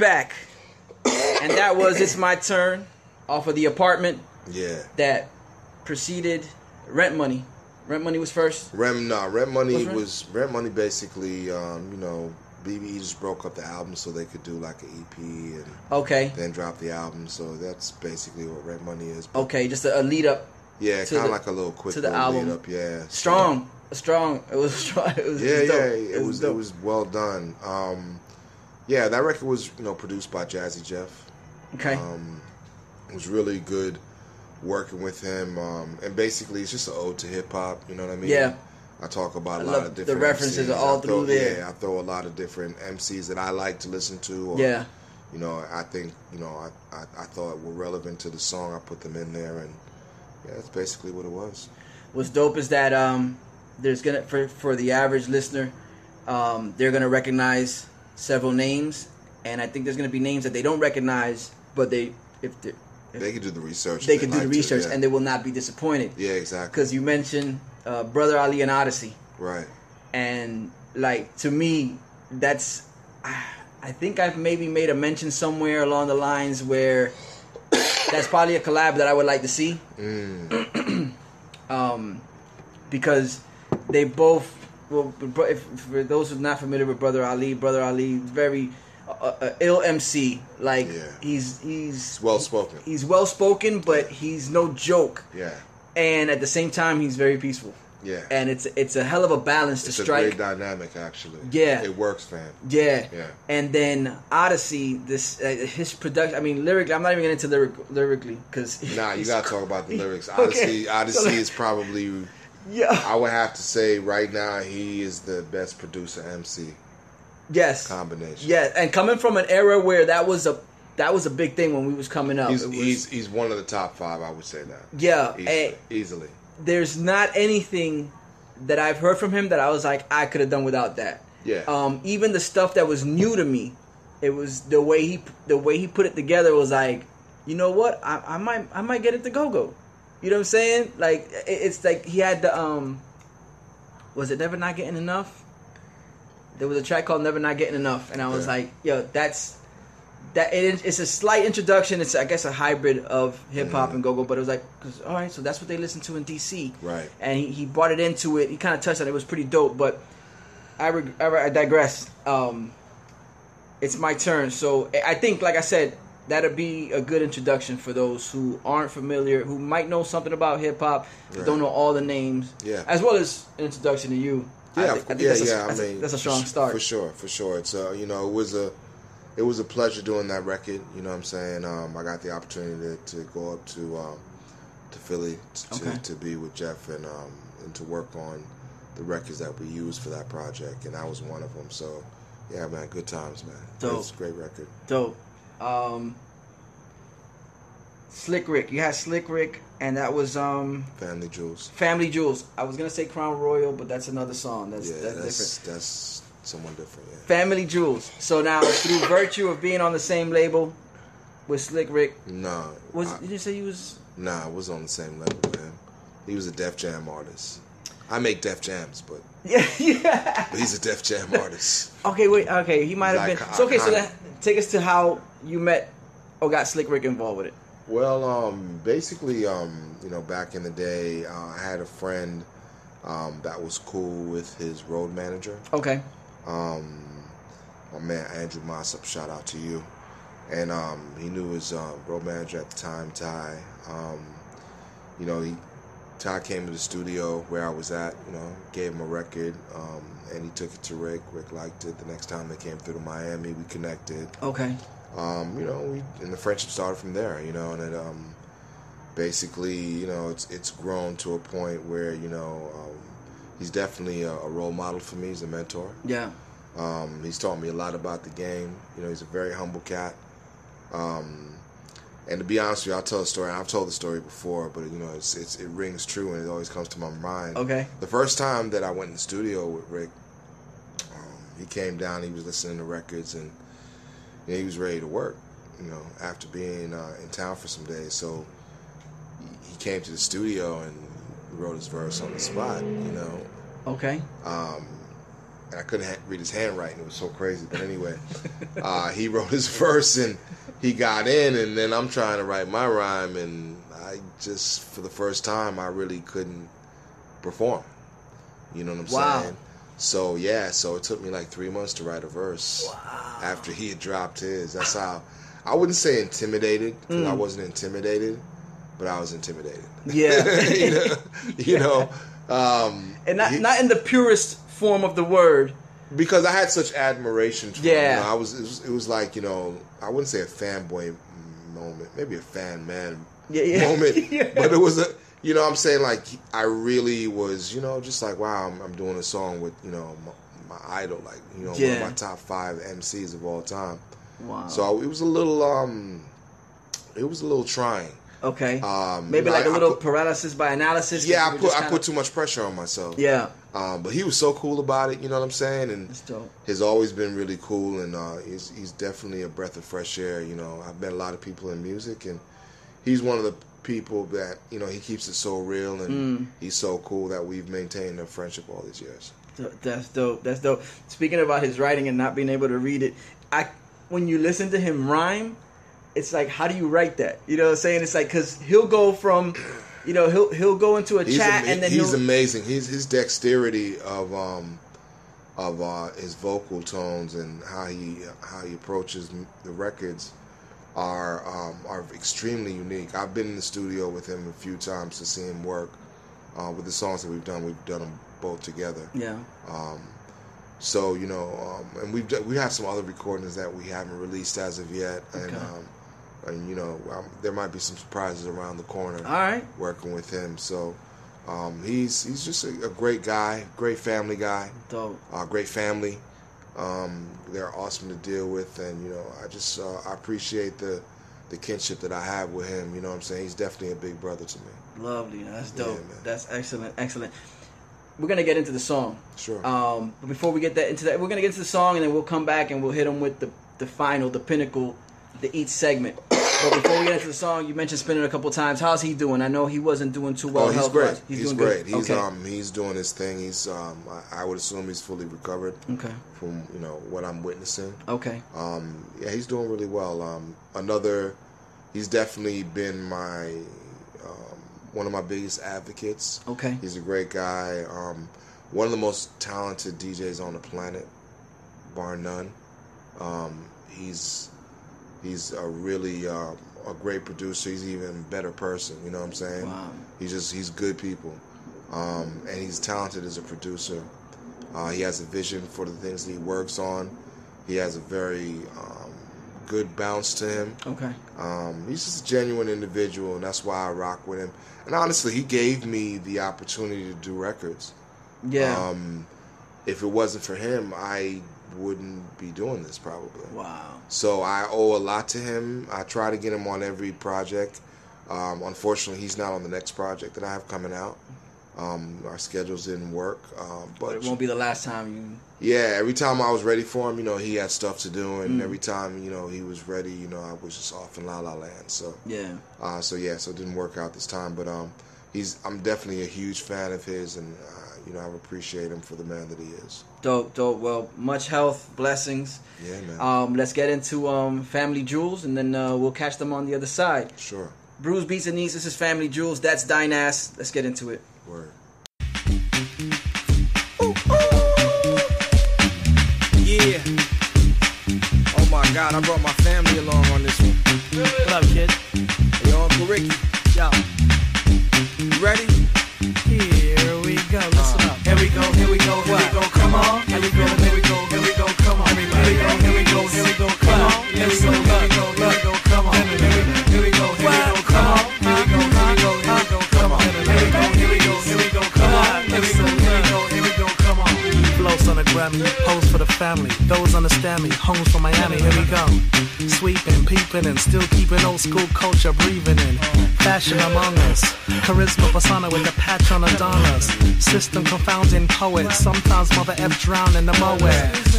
Back. and that was It's My Turn off of the apartment Yeah. that preceded Rent Money. Rent Money was first. Rem, nah, Rent Money Rent? was Rent Money. Basically, um, you know, BBE just broke up the album so they could do like an EP and Okay. then drop the album. So that's basically what Rent Money is. But Okay, just a, a lead up. yeah, kind of like a little quick to the album. lead up. Yeah, Strong. Strong. It was strong. It was, Yeah, it was yeah, dope. it, was it dope. was well done. Um, yeah, that record was you know produced by Jazzy Jeff. Okay. Um, it was really good working with him, um, and basically it's just an ode to hip hop. You know what I mean? Yeah. I talk about a I lot love of the different references MCs. are all throw, through there. Yeah, I throw a lot of different MCs that I like to listen to. Or, yeah. You know, I think you know I, I I thought were relevant to the song. I put them in there, and yeah, that's basically what it was. What's dope is that um, there's gonna for for the average listener, um, they're gonna recognize several names, and I think there's gonna be names that they don't recognize, but they if they They could do the research. they can do the like to, research yeah. and they will not be disappointed yeah, exactly. because you mentioned uh, Brother Ali and Oddisee, Right. and like to me, that's I think I've maybe made a mention somewhere along the lines where that's probably a collab that I would like to see. um, because they both. Well, if, for those who are not familiar with Brother Ali, Brother Ali is very uh, uh, ill MC. Like Yeah. he's he's well spoken. he's well spoken, but he's no joke. Yeah. And at the same time, he's very peaceful. Yeah. And it's it's a hell of a balance it's to a strike. great dynamic, actually. Yeah. It works, fam. Yeah. Yeah. And then Oddisee, this uh, his production. I mean, lyrically, I'm not even getting into lyric, lyrically because Nah, you gotta talk about the lyrics. Oddisee, Oddisee So, is probably. Yeah. I would have to say right now he is the best producer MC Yes. combination. Yeah, and coming from an era where that was a that was a big thing when we was coming up. He's, was- he's he's one of the top five. I would say that. yeah, Easily. easily. there's not anything that I've heard from him that I was like I could have done without that. Yeah. Um, even the stuff that was new to me, it was the way he the way he put it together was like, you know what, I, I might I might get it to go go. You know what I'm saying? Like it's like he had the um, was it never not getting enough? There was a track called Never Not Getting Enough, and I was Yeah. like, yo, that's that. It, it's a slight introduction. It's I guess a hybrid of hip hop and go go, but it was like, 'cause, all right, so that's what they listen to in DC, Right. And he, he brought it into it. He kind of touched on it. It was pretty dope, but I, reg- I, I digress. Um, it's my turn. So I think, like I said, that'll be a good introduction for those who aren't familiar, who might know something about hip hop, but Right. don't know all the names. Yeah. As well as an introduction to you. I Yeah, I think yeah, that's a, yeah. that's, I a- mean, that's a strong start. for sure, for sure. It's uh, you know, it was a, it was a pleasure doing that record. You know what I'm saying? Um, I got the opportunity to, to go up to, um, to Philly to, Okay. to, to be with Jeff and um, and to work on the records that we used for that project, and that was one of them. So, yeah, man, good times, man. Dope. It's a great record. Dope. Um, Slick Rick. You had Slick Rick, and that was um Family Jewels. Family Jewels. I was gonna say Crown Royal, but that's another song. That's Yeah, that's, that's different. that's someone different. Yeah. Family Jewels. So now, through virtue of being on the same label with Slick Rick, No, was I- did you say you was? Nah, I was on the same level with him. He was a Def Jam artist. I make Def Jams, but, Yeah, yeah. but he's a Def Jam artist. Okay, wait. Okay, he might have Like, been. So okay, so that, take us to how you met or got Slick Rick involved with it. Well, um, basically, um, you know, back in the day, uh, I had a friend um, that was cool with his road manager. Okay. Um, my man Andrew Mossop, shout out to you. And um, he knew his uh, road manager at the time, Ty. Um, you know, he Ty came to the studio where I was at, you know, gave him a record, um, and he took it to Rick. Rick liked it. The next time they came through to Miami, we connected. Okay. Um, you know, we and the friendship started from there. You know, and it um, basically, you know, it's it's grown to a point where you know um, he's definitely a, a role model for me. He's a mentor. Yeah. Um, he's taught me a lot about the game. You know, he's a very humble cat. Um, and to be honest with you, I'll tell a story. I've told the story before, but you know, it's, it's it rings true and it always comes to my mind. Okay. The first time that I went in the studio with Rick, um, he came down. He was listening to records and know, he was ready to work. You know, after being uh, in town for some days, so he- he came to the studio and wrote his verse on the spot. You know, Okay. um, and I couldn't ha- read his handwriting. It was so crazy. But anyway, uh, he wrote his verse and he got in, and then I'm trying to write my rhyme, and I just, for the first time, I really couldn't perform. You know what I'm Wow. saying? So yeah, so it took me like three months to write a verse after he had dropped his. That's how I wouldn't say intimidated because I wasn't intimidated, but I was intimidated. Yeah. you know, you know um, and not he- not in the purest form of the word. because I had such admiration for him. Yeah. You know, I was it, was it was like you know I wouldn't say a fanboy moment, maybe a fan man Yeah, yeah. moment, Yeah. but it was a you know I'm saying like I really was you know just like wow I'm, I'm doing a song with you know my, my idol like you know one of my top five MCs of all time. Wow. So it was a little um it was a little trying. okay. Um, Maybe like a I- I little put- paralysis by analysis. yeah, I put I put too much pressure on myself. Yeah. Um, but he was so cool about it, you know what I'm saying? And That's dope. has always been really cool, and uh, he's he's definitely a breath of fresh air. You know, I've met a lot of people in music, and he's one of the people that you know he keeps it so real, and Mm. he's so cool that we've maintained a friendship all these years. That's dope. That's dope. Speaking about his writing and not being able to read it, I when you listen to him rhyme, it's like how do you write that? You know what I'm saying? It's like because he'll go from, you know, he'll he'll go into a He's chat ama- and then he's amazing. He's his dexterity of um of uh, his vocal tones and how he how he approaches the records are um, are extremely unique. I've been in the studio with him a few times to see him work uh, with the songs that we've done. We've done them both together. yeah. Um, so you know, um, and we've d- we have some other recordings that we haven't released as of yet, and Okay. um, and you know, um, there might be some surprises around the corner All right. working with him. So um, he's he's just a, a great guy, great family guy, Dope. uh, great family. Um, they're awesome to deal with, and you know, I just uh, I appreciate the the kinship that I have with him. You know, what I'm saying he's definitely a big brother to me. Lovely. That's Yeah, dope. man. That's excellent. Excellent. We're gonna get into the song. Sure. Um, but before we get that into that, we're gonna get into the song and then we'll come back and we'll hit him with the the final, the pinnacle, the each segment. But before we get into the song, you mentioned Spinna a couple times. How's he doing? I know he wasn't doing too well. oh, he's great. He's, doing great. good. He's okay. um he's doing his thing. He's um I, I would assume he's fully recovered okay. from you know what I'm witnessing. Okay. Um, yeah, he's doing really well. Um, another, he's definitely been my um, one of my biggest advocates. Okay. He's a great guy. Um, one of the most talented DJs on the planet, bar none. Um, he's he's a really uh, a great producer. He's even a better person. You know what I'm saying? Wow. He's just he's good people, um, and he's talented as a producer. Uh, he has a vision for the things that he works on. He has a very um, good bounce to him. Okay. Um, he's just a genuine individual, and that's why I rock with him. And honestly, he gave me the opportunity to do records. Yeah. Um, if it wasn't for him, I wouldn't be doing this probably. wow. So I owe a lot to him. I try to get him on every project. Um, unfortunately, he's not on the next project that I have coming out. Um, our schedules didn't work, um, But but it won't be the last time you. yeah, every time I was ready for him, you know, he had stuff to do, Mm. and every time you know he was ready, you know, I was just off in la la land. So, Yeah. uh, so yeah, so it didn't work out this time. But um, he's I'm definitely a huge fan of his, and uh, you know, I appreciate him for the man that he is. Dope. Dope. Well, much health, blessings. Yeah, man. Um, let's get into um, Family Jewels, and then uh, we'll catch them on the other side. sure. Brews Beats and Eats. This is Family Jewels. That's Dynas. Let's get into it. Word. Yeah. Oh my God, I brought my family along on this one. What up, kid? Hey, yo, Uncle Ricky, Yo, you ready? go, here we go, here we go, come on. Here we go, here we go, here we go, come on. Here we go, here we go, here we go, come on. Here we go, here we go, here we go, come on. Here we go, here we go, come on. Here we go, here we go, here we go, come on. Here we go, here we go, here we go, come on. Here we go, here we go, here we go, come on. Flows on the Grammy, hold family. Those understand me. Homes from Miami. Here we go. Sweeping, peeping, and still keeping old school culture breathing in. Fashion among us. Charisma persona with a patch on Adonis. System confounding poets, Sometimes Mother F in the Moet.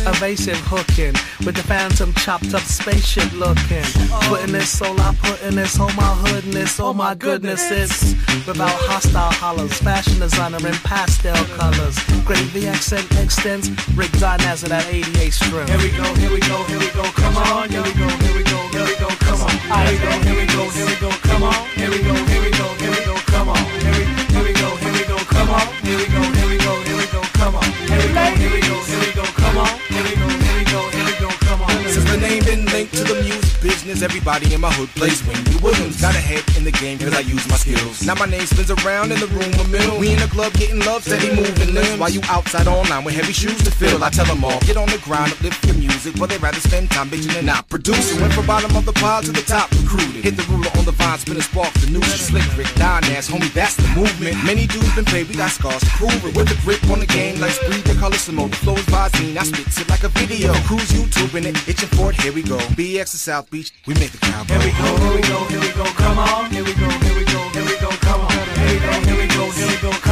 Evasive hooking. With the phantom chopped up spaceship looking. Putting this soul, I put in this. Oh my hoodness. Oh my goodness. It's without hostile hollers. Fashion designer in pastel colors. Gravy accent extends. Rick Dynas at that 88 string. Here we go, here we go, here we go. Come on. Here we go, here we go, here we go. Come on. Here we go, here we go, here we go. Come on. Here we go, here we go, here we go. Come on. Here we, here we go, here we go. Come on. Here we go, here we go, here we go. Come on. Here we go, here we go, here we go. Come on. Here we go, here we go, here we go. Come on. Since the name been linked to the music business, everybody in my hood plays Winnie Williams. Got ahead in the game cause I use my skills. Now my name spins around in the room a mill. In club getting love, steady moving limbs. While you outside online with heavy shoes to fill, I tell them all, get on the grind, uplift your music. But they rather spend time bitching and not producing. Went from bottom of the pile to the top, recruited. Hit the ruler on the vine, spin a spark, the new slick Rick, Don ass, homie, that's the movement. Many dudes been paid, we got scars to prove it. With the grip on the game, like Spree, the color The flow is Visine, I spits it like a video. Cruise YouTube and it, itching for it, here we go. BX to South Beach, we make the crowd. Here we go, here we go, here we go, come on. Here we go, here we go, here we go, come on. Here we go, here we go,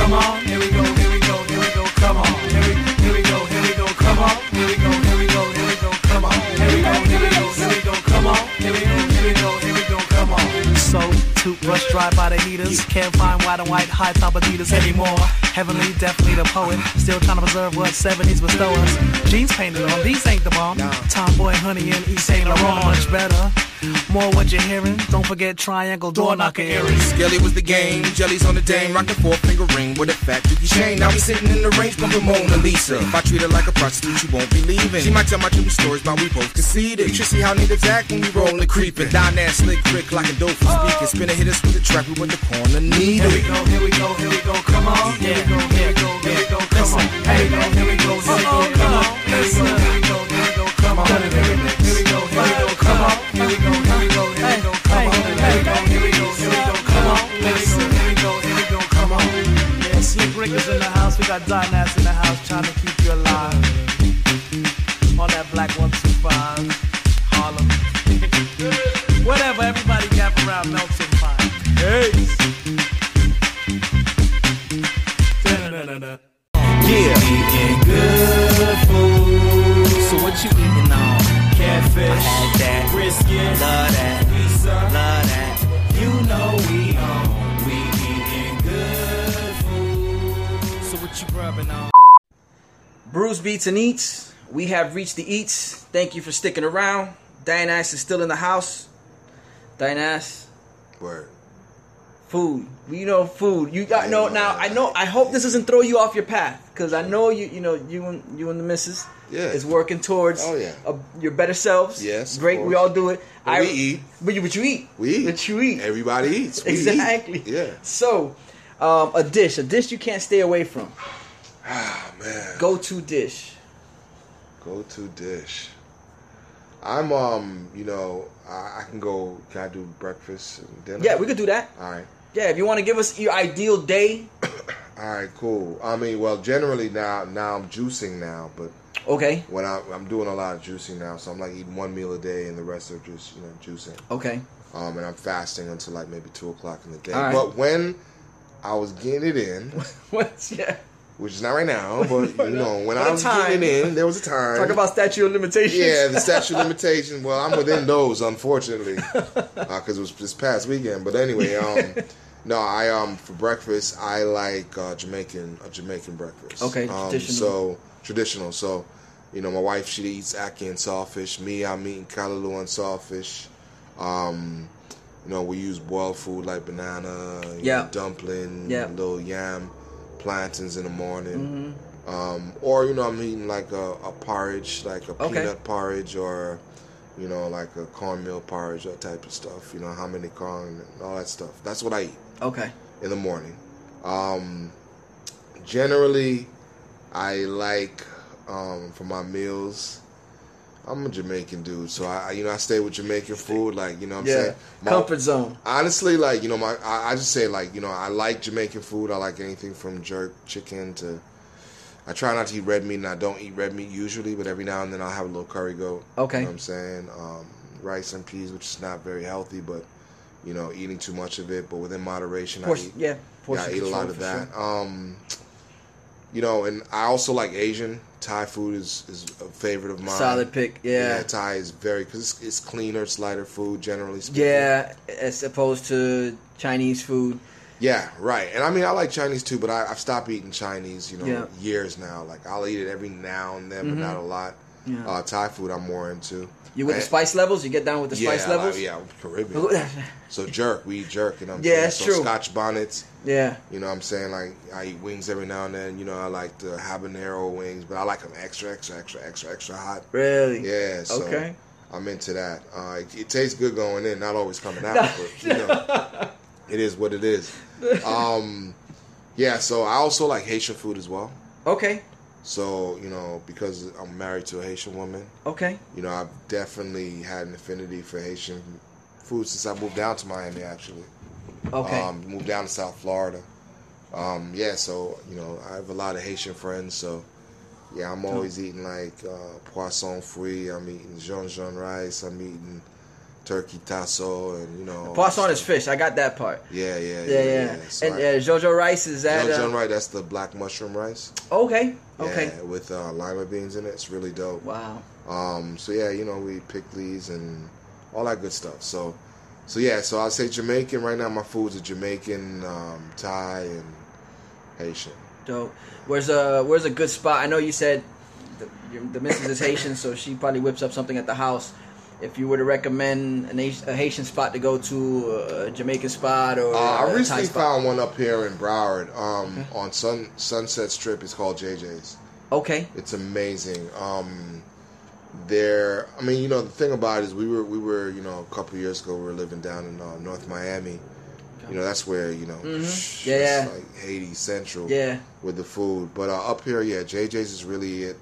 come on. Here we go, here we go, here we go, come on. Here we, here we go, here we go, come on. Here we go, here we go, here we go, come on. Here we go, here we go, here we go, come on. Here we go, here we go, here we go, come on. So, toothbrush dry by the heaters. Can't find white and white high top Adidas anymore. Heavenly, definitely the poet. Still trying to preserve what 70s bestow us. Jeans painted on, these ain't the bomb. Tomboy, honey, and East Saint Laurent, much better. More what you're hearing. Don't forget triangle door knocker earrings. Skelly was the game, jellies on the dame, rockin' four finger ring with a fat dookie chain. Now we sitting in the range bumping Mona Lisa. If I treat her like a prostitute, you won't be leaving. She might tell my true stories about we both conceded. You should see how niggas act when we rollin' creepin'. Down that slick Rick like a dope for speaking. Spinna hit us with the track, we went the corner need Here we go, here we go, here we go, come on. Here we go, here we go, here we go, come on. Here we go, here we go, here we go, come on. Here we go, here we go, here we go, come on. Here we go, here we go, here we go, Here we go, here we go, here we go, come on. Here we go, here we go, here we go, come on. Here we go, here we go, here we go, come on. In the house. We got Dynas in the house trying to keep you alive. On that black 125, Harlem. Whatever, everybody. Hey. Yeah. Eating good food. So what you eating on? Catfish. I had that. Brisket. Love that. Pizza. Love that. You know we on. We eating good food. So what you grubbing on? Brews Beats and Eats. We have reached the Eats. Thank you for sticking around. Dynas is still in the house. Dynas, Word. Food. You know food. You got no now. I know. I hope this doesn't throw you off your path because I know you. You know you and you and the missus. Yeah. is working towards. Oh, yeah. a- your better selves. Yes, great. We all do it. But we eat. But you, but you eat. We eat. But you eat. Everybody eats. We eat. exactly. Yeah. So, um, a dish, a dish you can't stay away from. Ah man. Go to dish. Go to dish. I'm um, you know, I, I can go. Can I do breakfast and dinner? Yeah, we could do that. All right. Yeah, if you want to give us your ideal day. All right. Cool. I mean, well, generally now, now I'm juicing now, but Okay. when I, I'm doing a lot of juicing now, so I'm like eating one meal a day, and the rest are just you know juicing. Okay. Um, and I'm fasting until like maybe two o'clock in the day. Right. But when I was getting it in, What's yeah? Which is not right now, but you know, when I was time. getting in, there was a time. Talk about statute of limitations. Yeah, the statute of limitations. Well, I'm within those, unfortunately, because it was this past weekend. But anyway, um, no, I um for breakfast I like uh, Jamaican a Jamaican breakfast. Okay, um, traditional. So traditional. So, you know, my wife she eats ackee and saltfish. Me, I'm eating callaloo and saltfish. Um, you know, we use boiled food like banana, Yeah. know, dumpling, Yeah. little yam, plantains in the morning. Mm-hmm. Um, or you know, I'm eating like a, a porridge, like a Okay. peanut porridge, or you know, like a cornmeal porridge, that type of stuff. You know, hominy corn and all that stuff. That's what I eat Okay. in the morning. Um, generally, I like um, for my meals. I'm a Jamaican dude, so I, you know, I stay with Jamaican food. Like, you know, what I'm Yeah. saying My- Comfort zone. honestly, like you know, my I, I just say like you know, I like Jamaican food. I like anything from jerk chicken to I try not to eat red meat, and I don't eat red meat usually, but every now and then I'll have a little curry goat. Okay. You know what I'm saying? Um, rice and peas, which is not very healthy, but you know, eating too much of it, but within moderation, I eat. yeah, Yeah, I eat a lot of that. sure. Um, you know, and I also like Asian. Thai food is, is a favorite of mine. Solid pick, yeah. Thai is very because it's, it's cleaner, it's lighter food generally speaking. Yeah, as opposed to Chinese food. Yeah, right. And I mean, I like Chinese too, but I, I've stopped eating Chinese, you know, Yeah. years now. Like I'll eat it every now and then, but not a lot. Yeah. Uh, Thai food, I'm more into. You with the spice levels? You get down with the yeah, spice I levels? yeah, I'm Caribbean. so jerk, we eat jerk, you know. What I'm Yeah, that's so true. Scotch bonnets, yeah. you know. what I'm saying like I eat wings every now and then. You know, I like the habanero wings, but I like them extra, extra, extra, extra, extra hot. Really? Yeah, so Okay. I'm into that. Uh, it, it tastes good going in, not always coming out, but you know, it is what it is. Um, yeah, so I also like Haitian food as well. Okay. So you know, because I'm married to a Haitian woman, Okay. you know, I've definitely had an affinity for Haitian food since I moved down to Miami. Actually, Okay. um, moved down to South Florida. Um, yeah, so you know, I have a lot of Haitian friends. So yeah, I'm always eating like uh, poisson frit. I'm eating djon djon rice. I'm eating turkey tasso, and you know, Poisson is fish. I got that part. Yeah, yeah, Yeah, yeah. So and I- uh, Jojo rice is that? Jojo uh, rice. That's the black mushroom rice. okay. Okay. Yeah, with uh, lima beans in it. It's really dope. Wow. Um, so yeah, you know, we pikliz and all that good stuff. So, so yeah, so I'd say Jamaican right now. My foods are Jamaican, um, Thai, and Haitian. Dope. Where's a Where's a good spot? I know you said the, your, the missus is Haitian, so she probably whips up something at the house. If you were to recommend an, a Haitian spot to go to, a Jamaican spot or Uh, I recently found one up here in Broward um, on Sun Sunset Strip. It's called JJ's. Okay. It's amazing. Um, there, I mean, you know, the thing about it is we were we were you know a couple years ago we were living down in uh, North Miami. You know, that's where you know, Mhm. yeah, Yeah. like Haiti Central. Yeah. with the food. But uh, up here, yeah, JJ's is really it.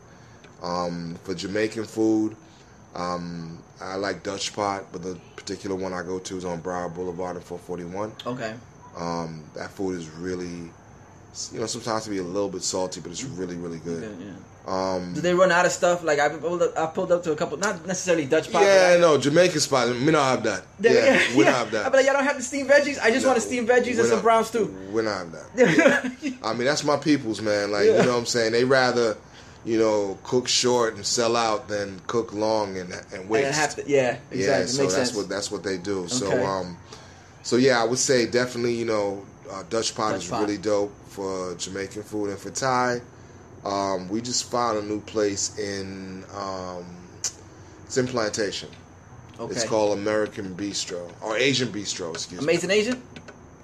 Um, for Jamaican food, um, I like Dutch Pot, but the particular one I go to is on Broward Boulevard and 441. Okay. Um, that food is really, you know, sometimes it can be a little bit salty, but it's really, really good. Yeah, yeah. Um, Do they run out of stuff? Like I pulled up, I pulled up to a couple, not necessarily Dutch pot. yeah, I, no, Jamaican spot. We don't have that. Yeah, Yeah, yeah, we yeah. don't have that. Be like, y'all don't have the steamed veggies. I just want to steam veggies and some don't- brown stew. We don't have that. I mean, that's my people's man. Like, you know what I'm saying? They rather, you know, cook short and sell out than cook long and and waste. And have to, yeah, exactly. Yeah, so that's sense. what that's what they do. So um, so yeah, I would say definitely you know uh, Dutch pot Dutch is pot. really dope for Jamaican food and for Thai. Um, we just found a new place in um, it's in Plantation. okay. It's called American Bistro or Asian Bistro. Excuse Amazing me. Amazing Asian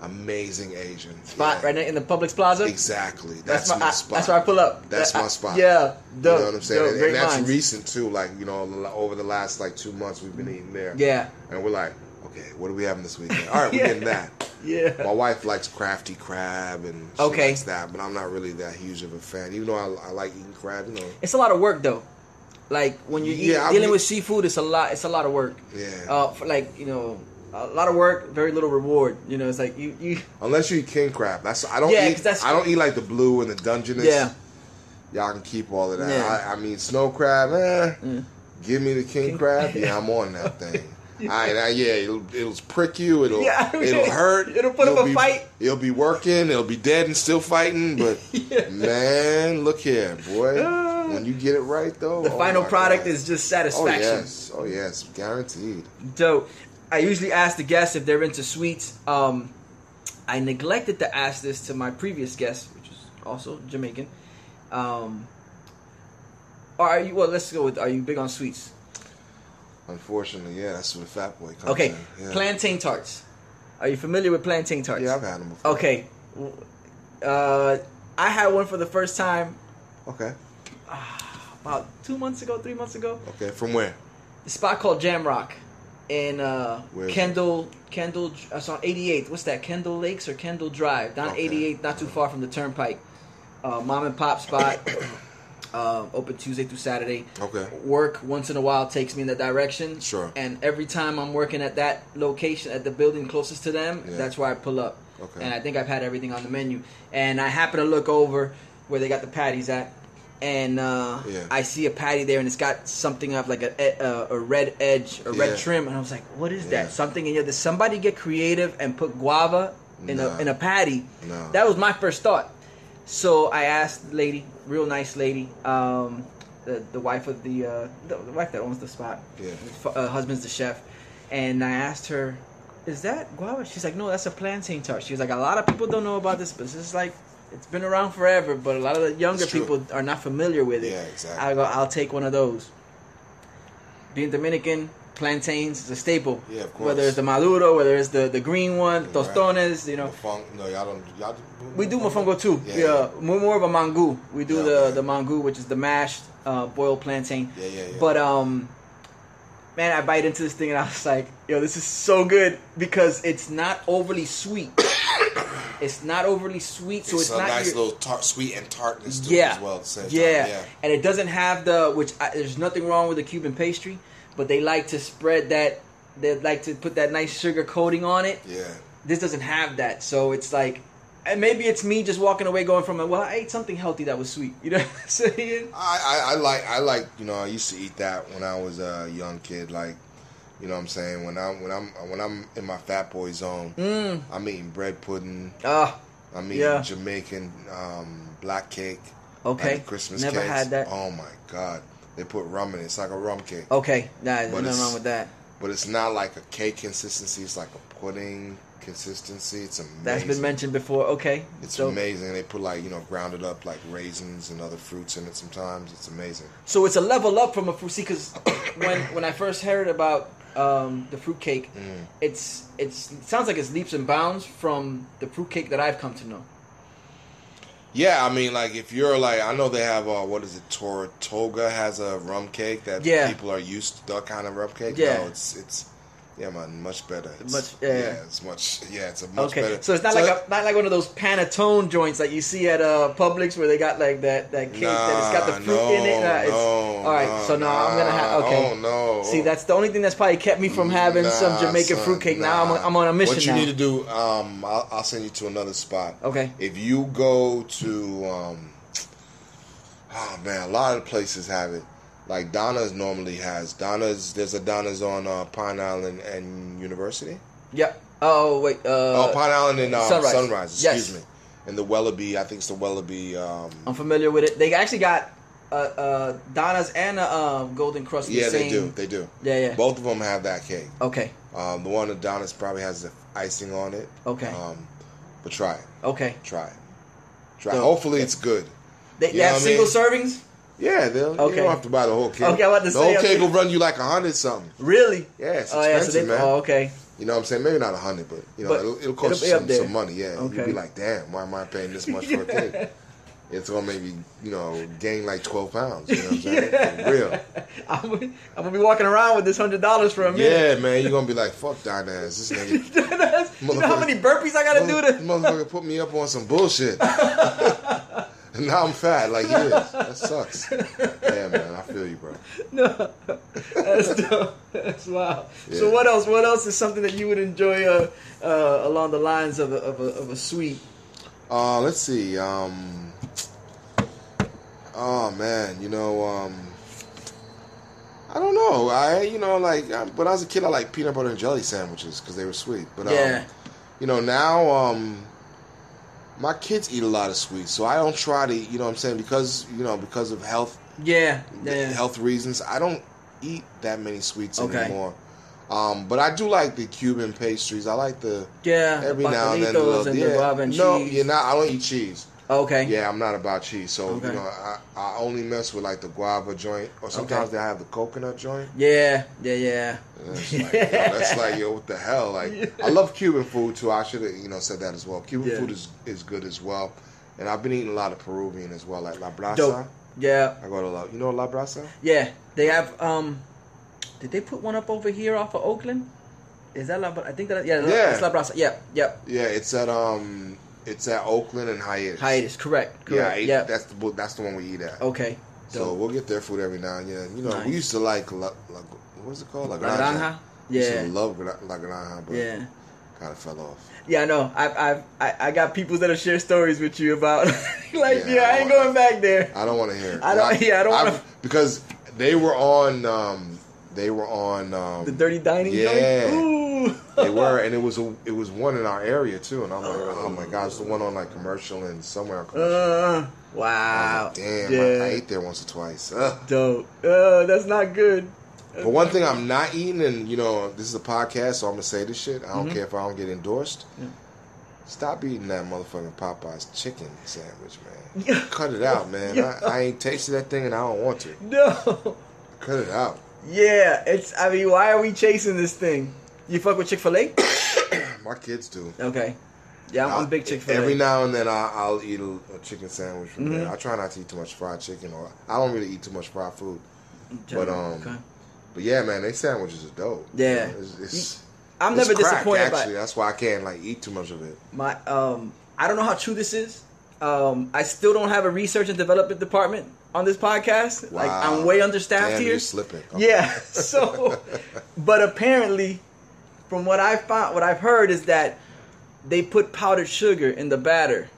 spot Yeah. right in the Publix Plaza. Exactly. That's, That's, my, my, I- spot. That's where I pull up. That's That- my I- spot. Yeah, You know what I'm saying? dope, and, and that's minds. recent too. Like you know, over the last like two months, we've been eating there. Yeah, And we're like, okay, what are we having this weekend? All right, we're getting that. yeah. My wife likes crafty crab and she Okay. likes that, but I'm not really that huge of a fan. Even though I, I like eating crab, you know. It's a lot of work though. Like when you're Yeah, I dealing with seafood, it's a lot. It's a lot of work. Yeah. Uh, for like you know, a lot of work, very little reward. You know, it's like you you. Unless you eat king crab, that's I don't Yeah, eat. that's- I don't eat like the blue and the Dungeness. Yeah. Y'all can keep all of that. Yeah. I, I mean, snow crab. Eh, Give me the king crab. Yeah, I'm on that thing. I, I yeah, it'll, it'll prick you. It'll Yeah. it'll hurt. It'll put up You'll a be- fight. It'll be working. It'll be dead and still fighting. But man, look here, boy. When you get it right, though, The oh final product God. is just satisfaction. Oh satisfaction. yes, oh yes, guaranteed. Dope. I usually ask the guests if they're into sweets. Um, I neglected to ask this to my previous guest, which is also Jamaican. Um, are you? Well, let's go with. Are you big on sweets? Unfortunately, yeah, that's where the fat boy comes Okay, in. Yeah. plantain tarts. Are you familiar with plantain tarts? Yeah, I've had them before. Okay. Uh, I had one for the first time Okay. about two months ago, three months ago. Okay. From where? A spot called Jam Rock in uh, Where is it? Kendall. Kendall. It's on 88th. What's that? Kendall Lakes or Kendall Drive? Down Okay. 88th, not too far from the Turnpike. Uh, mom and pop spot. uh, open Tuesday through Saturday. Okay. Work once in a while takes me in that direction. Sure. And every time I'm working at that location, at the building closest to them, Yeah. that's where I pull up. Okay. And I think I've had everything on the menu. And I happen to look over where they got the patties at. And uh, Yeah. I see a patty there, and it's got something of like a a, a red edge, a red Yeah. trim, and I was like, "What is Yeah. that? Something in here? Did somebody get creative and put guava in No. a in a patty?" No. That was my first thought. So I asked the lady, real nice lady, um, the the wife of the, uh, the the wife that owns the spot. Yeah. Uh, husband's the chef, and I asked her, "Is that guava?" She's like, "No, that's a plantain tart." She was like, "A lot of people don't know about this, but this is like." It's been around forever, but a lot of the younger people are not familiar with it. Yeah, exactly. I go, I'll take one of those. Being Dominican, plantains is a staple. Yeah, of course. Whether it's the maduro, whether it's the, the green one, tostones, you know. Mofang, no, y'all don't. Y'all We do mofongo too. Yeah, Yeah, yeah. more more of a mangú. We do Yeah, the okay. the mangú, which is the mashed uh, boiled plantain. Yeah, yeah, yeah. But um, man, I bite into this thing and I was like, yo, this is so good because it's not overly sweet. It's not overly sweet, so it's, it's, a not nice your- little tart, sweet and tartness to yeah. it as well at the same yeah. Yeah. and it doesn't have the which I, there's nothing wrong with the Cuban pastry, but they like to spread that. They like to put that nice sugar coating on it. Yeah. This doesn't have that, so it's like, and maybe it's me just walking away going from it. Well, I ate something healthy that was sweet. You know what I'm saying? I, I, I like I like you know I used to eat that when I was a young kid like you know what I'm saying when I'm when I'm when I'm in my fat boy zone I'm eating bread pudding Ah, I'm eating Yeah. Jamaican um, black cake Okay. like Christmas Never cakes. had that. oh my god they put rum in it it's like a rum cake okay. Nah, there's nothing wrong with that. but it's not like a cake consistency it's like a pudding consistency it's amazing That's been mentioned before. Okay. it's so, amazing they put like you know grounded up like raisins and other fruits in it sometimes it's amazing So it's a level up from a fruit. See, because when when I first heard about um, the fruit cake, Mm. it's it's it sounds like it's leaps and bounds from the fruit cake that I've come to know. Yeah, I mean, like if you're like, I know they have uh, what is it? Tortuga has a rum cake that Yeah. people are used to that kind of rum cake. Yeah. no, it's it's yeah, man, much better. It's, Much- yeah. it's much yeah, it's a much Okay, better. so it's not like a, not like one of those panettone joints that you see at uh, Publix where they got like that that cake that it's got the fruit no, in it. Nah, no, all right, so now I'm gonna have okay. Oh no! See, that's the only thing that's probably kept me from having some Nah, Jamaican son, fruit cake. Now I'm. I'm on a mission What you now. need to do, um, I'll, I'll send you to another spot. Okay. If you go to, um, oh man, a lot of places have it. Like Donna's normally has Donna's. There's a Donna's on uh, Pine Island and University. Yep. Oh wait. Uh, oh, Pine Island and um, Sunrise. Sunrise. Excuse Yes. me. And the Welleby, I think it's the Welleby. Um, I'm familiar with it. They actually got uh, uh, Donna's and a um, Golden Crust. the yeah, they same- do. They do. Yeah, yeah. Both of them have that cake. Okay. Um, the one at Donna's probably has the icing on it. Okay. Um, but try it. Okay. Try it. Try. So- Hopefully, it's good. They, they have single mean? servings. Yeah, they'll, Okay. you don't have to buy the whole cake. Okay, I about to the say, whole cake will run you like a hundred something. Really? Yeah, it's Oh yeah. So they. man. Oh okay. You know what I'm saying? Maybe not a hundred, but you know, But it'll, it'll it'll cost you some, some money. Yeah, okay. you'll be like, damn, why am I paying this much for a cake? It's gonna make me, you know, gain like twelve pounds. You know what I'm saying? For real. I'm, I'm gonna be walking around with this hundred dollars for a minute. Yeah, man, you're gonna be like, fuck ass. This nigga, you know how many burpees I gotta do to? motherfucker put me up on some bullshit. And now I'm fat like he is. That sucks. Yeah, man, I feel you, bro. No, that's dope. That's wow. So what else? What else is something that you would enjoy uh, uh, along the lines of a, of a, of a sweet? Uh, let's see. Um, oh man, you know, um, I don't know. I, you know, like I, when I was a kid, I like peanut butter and jelly sandwiches because they were sweet. But um, Yeah. you know, now um, my kids eat a lot of sweets, so I don't try to. You know, what I'm saying because you know because of health Yeah, yeah. health reasons, I don't eat that many sweets Okay. anymore. Um, but I do like the Cuban pastries. I like the Yeah, every the now and then. the- and the yeah. and no, cheese. you're not. I don't eat cheese. Okay. Yeah, I'm not about cheese. So Okay. you know, I, I only mess with like the guava joint, or sometimes Okay. they have the coconut joint. Yeah, yeah, yeah. It's like, yo, that's like yo, what the hell? Like, I love Cuban food too. I should have you know said that as well. Cuban Yeah. food is is good as well, and I've been eating a lot of Peruvian as well, like La Brasa. Dope. Yeah, I go to La, you know La Brasa? yeah. They have. Um, did they put one up over here off of Oakland? Is that La? I think that yeah. Yeah. It's La Brasa. Yeah, yep. Yeah, it's at um, it's at Oakland and Hiatus. Hiatus. Correct. Yeah, Correct. ate- Yeah. that's the that's the one we eat at. Okay. So Dope. we'll get their food every now and then. You know, Nice. we used to like La, what's it called? La La Granja? We used Yeah. to love La Granja, but Yeah. kind of fell off. Yeah, I know. I've, I've I, I got people that'll share stories with you about like, yeah, Yeah, I ain't going back there. I don't want to hear. it. I don't- yeah, I don't wanna- because they were on. Um, they were on. Um, The dirty dining Yeah. They were, and it was a, it was one in our area too. And I'm like, oh my god, it's the one on like commercial and somewhere on commercial. Uh, wow. like, Damn, Yeah. I, I ate there once or twice. Ugh. Dope. Uh, that's not good. But one thing I'm not eating, and you know, this is a podcast, so I'm gonna say this shit. I Mm-hmm. don't care if I don't get endorsed. Stop eating that motherfucking Popeyes chicken sandwich, man. Cut it out, man. I, I ain't tasted that thing, and I don't want to. No. Cut it out. Yeah, it's. I mean, why are we chasing this thing? You fuck with Chick Fil A? My kids do. Okay. Yeah, I'm, I'm big Chick Fil A. Every now and then I, I'll eat a, a chicken sandwich from Mm-hmm. there. I try not to eat too much fried chicken, or I don't really eat too much fried food. But um, Okay. but yeah, man, they sandwiches are dope. Yeah. it's, it's, I'm it's never crack, disappointed by Actually, that's why I can't like eat too much of it. my. Um, I don't know how true this is. Um, I still don't have a research and development department on this podcast. Like I'm way understaffed Damn, here. slipping. Okay. Yeah. So, but apparently, from what I found, what I've heard is that they put powdered sugar in the batter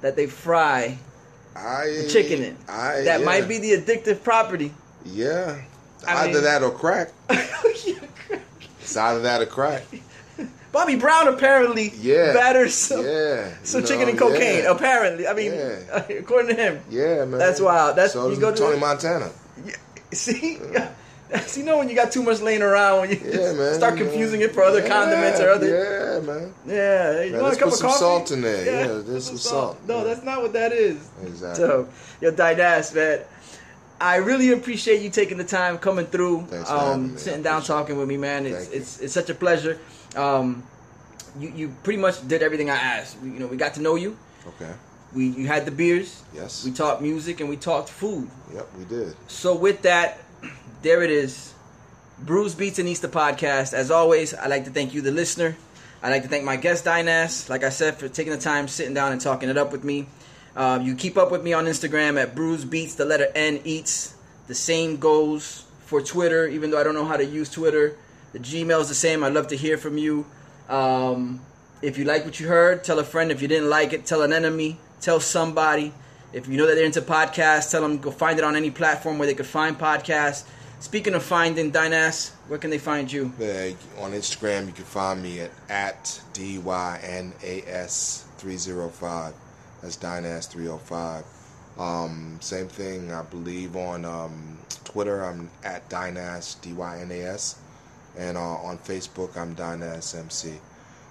that they fry I, the chicken in. I, that yeah. might be the addictive property. Yeah. I either mean- that or crack. It's either that or crack. Bobby Brown apparently Yeah. batters some, yeah. some you chicken and cocaine. Yeah, Apparently, I mean, Yeah. according to him. yeah man. That's wild. That's- so you go to Tony Montana. See, you know when you got too much laying around when you Yeah, man. start you confusing it for other Yeah, condiments or other. Yeah, man. Yeah, you Man, want a cup put of some coffee? salt in there. Yeah, there's some salt. No, Yeah. that's not what that is. Exactly. So, yo, Dynas, man, I really appreciate you taking the time coming through, Thanks for um. Sitting down, talking with me, man. It's Thank you. it's it's such a pleasure. Um, you you pretty much did everything I asked. We, you know, we got to know you. Okay. We you had the beers. Yes. We talked music and we talked food. Yep, we did. So with that, there it is. Brews Beats and Eats the podcast. As always, I'd like to thank you, the listener. I'd like to thank my guest, Dynas, like I said, for taking the time, sitting down and talking it up with me. Um, you keep up with me on Instagram at Bruce Beats, the letter N Eats. The same goes for Twitter, even though I don't know how to use Twitter. The Gmail is the same. I'd love to hear from you. Um, if you like what you heard, tell a friend. If you didn't like it, tell an enemy. Tell somebody. If you know that they're into podcasts, tell them go find it on any platform where they could find podcasts. Speaking of finding Dynas, where can they find you? Yeah, on Instagram, you can find me at at dynas three zero five. That's dynas three zero five. Um, same thing, I believe on um, Twitter. I'm at dynas d y n a s, and uh, on Facebook, I'm dynas mc.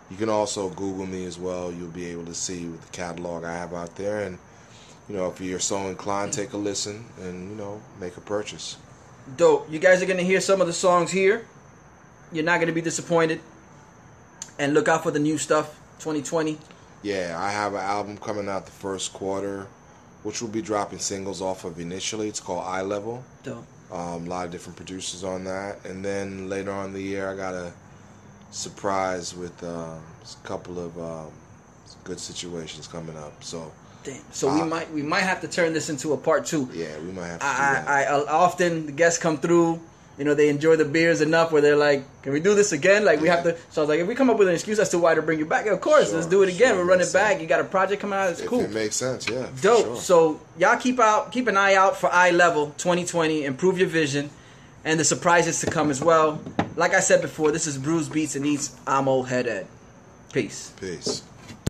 You can also Google me as well. You'll be able to see the catalog I have out there, and you know if you're so inclined, take a listen and you know make a purchase. Dope. You guys are gonna hear some of the songs here. You're not gonna be disappointed. And look out for the new stuff, 2020. Yeah, I have an album coming out the first quarter, which will be dropping singles off of initially. It's called Eye Level. Dope. Um, a lot of different producers on that, and then later on in the year, I got a surprise with um, a couple of um, good situations coming up. So Damn. So we Ah. might we might have to turn this into a part two. yeah, we might have I. I, I often the guests come through. You know, they enjoy the beers enough where they're like, "Can we do this again?" Like we have to. So I was like, if we come up with an excuse as to why to bring you back, of course, Sure, let's do it again. sure, we'll run it sense. back. You got a project coming out. It's if cool. it makes sense, yeah. Dope. sure. So y'all keep out, keep an eye out for Eye Level 2020. Improve your vision, and the surprises to come as well. Like I said before, this is Brews Beats and Eats. I'm Old Head Ed. Peace. Peace.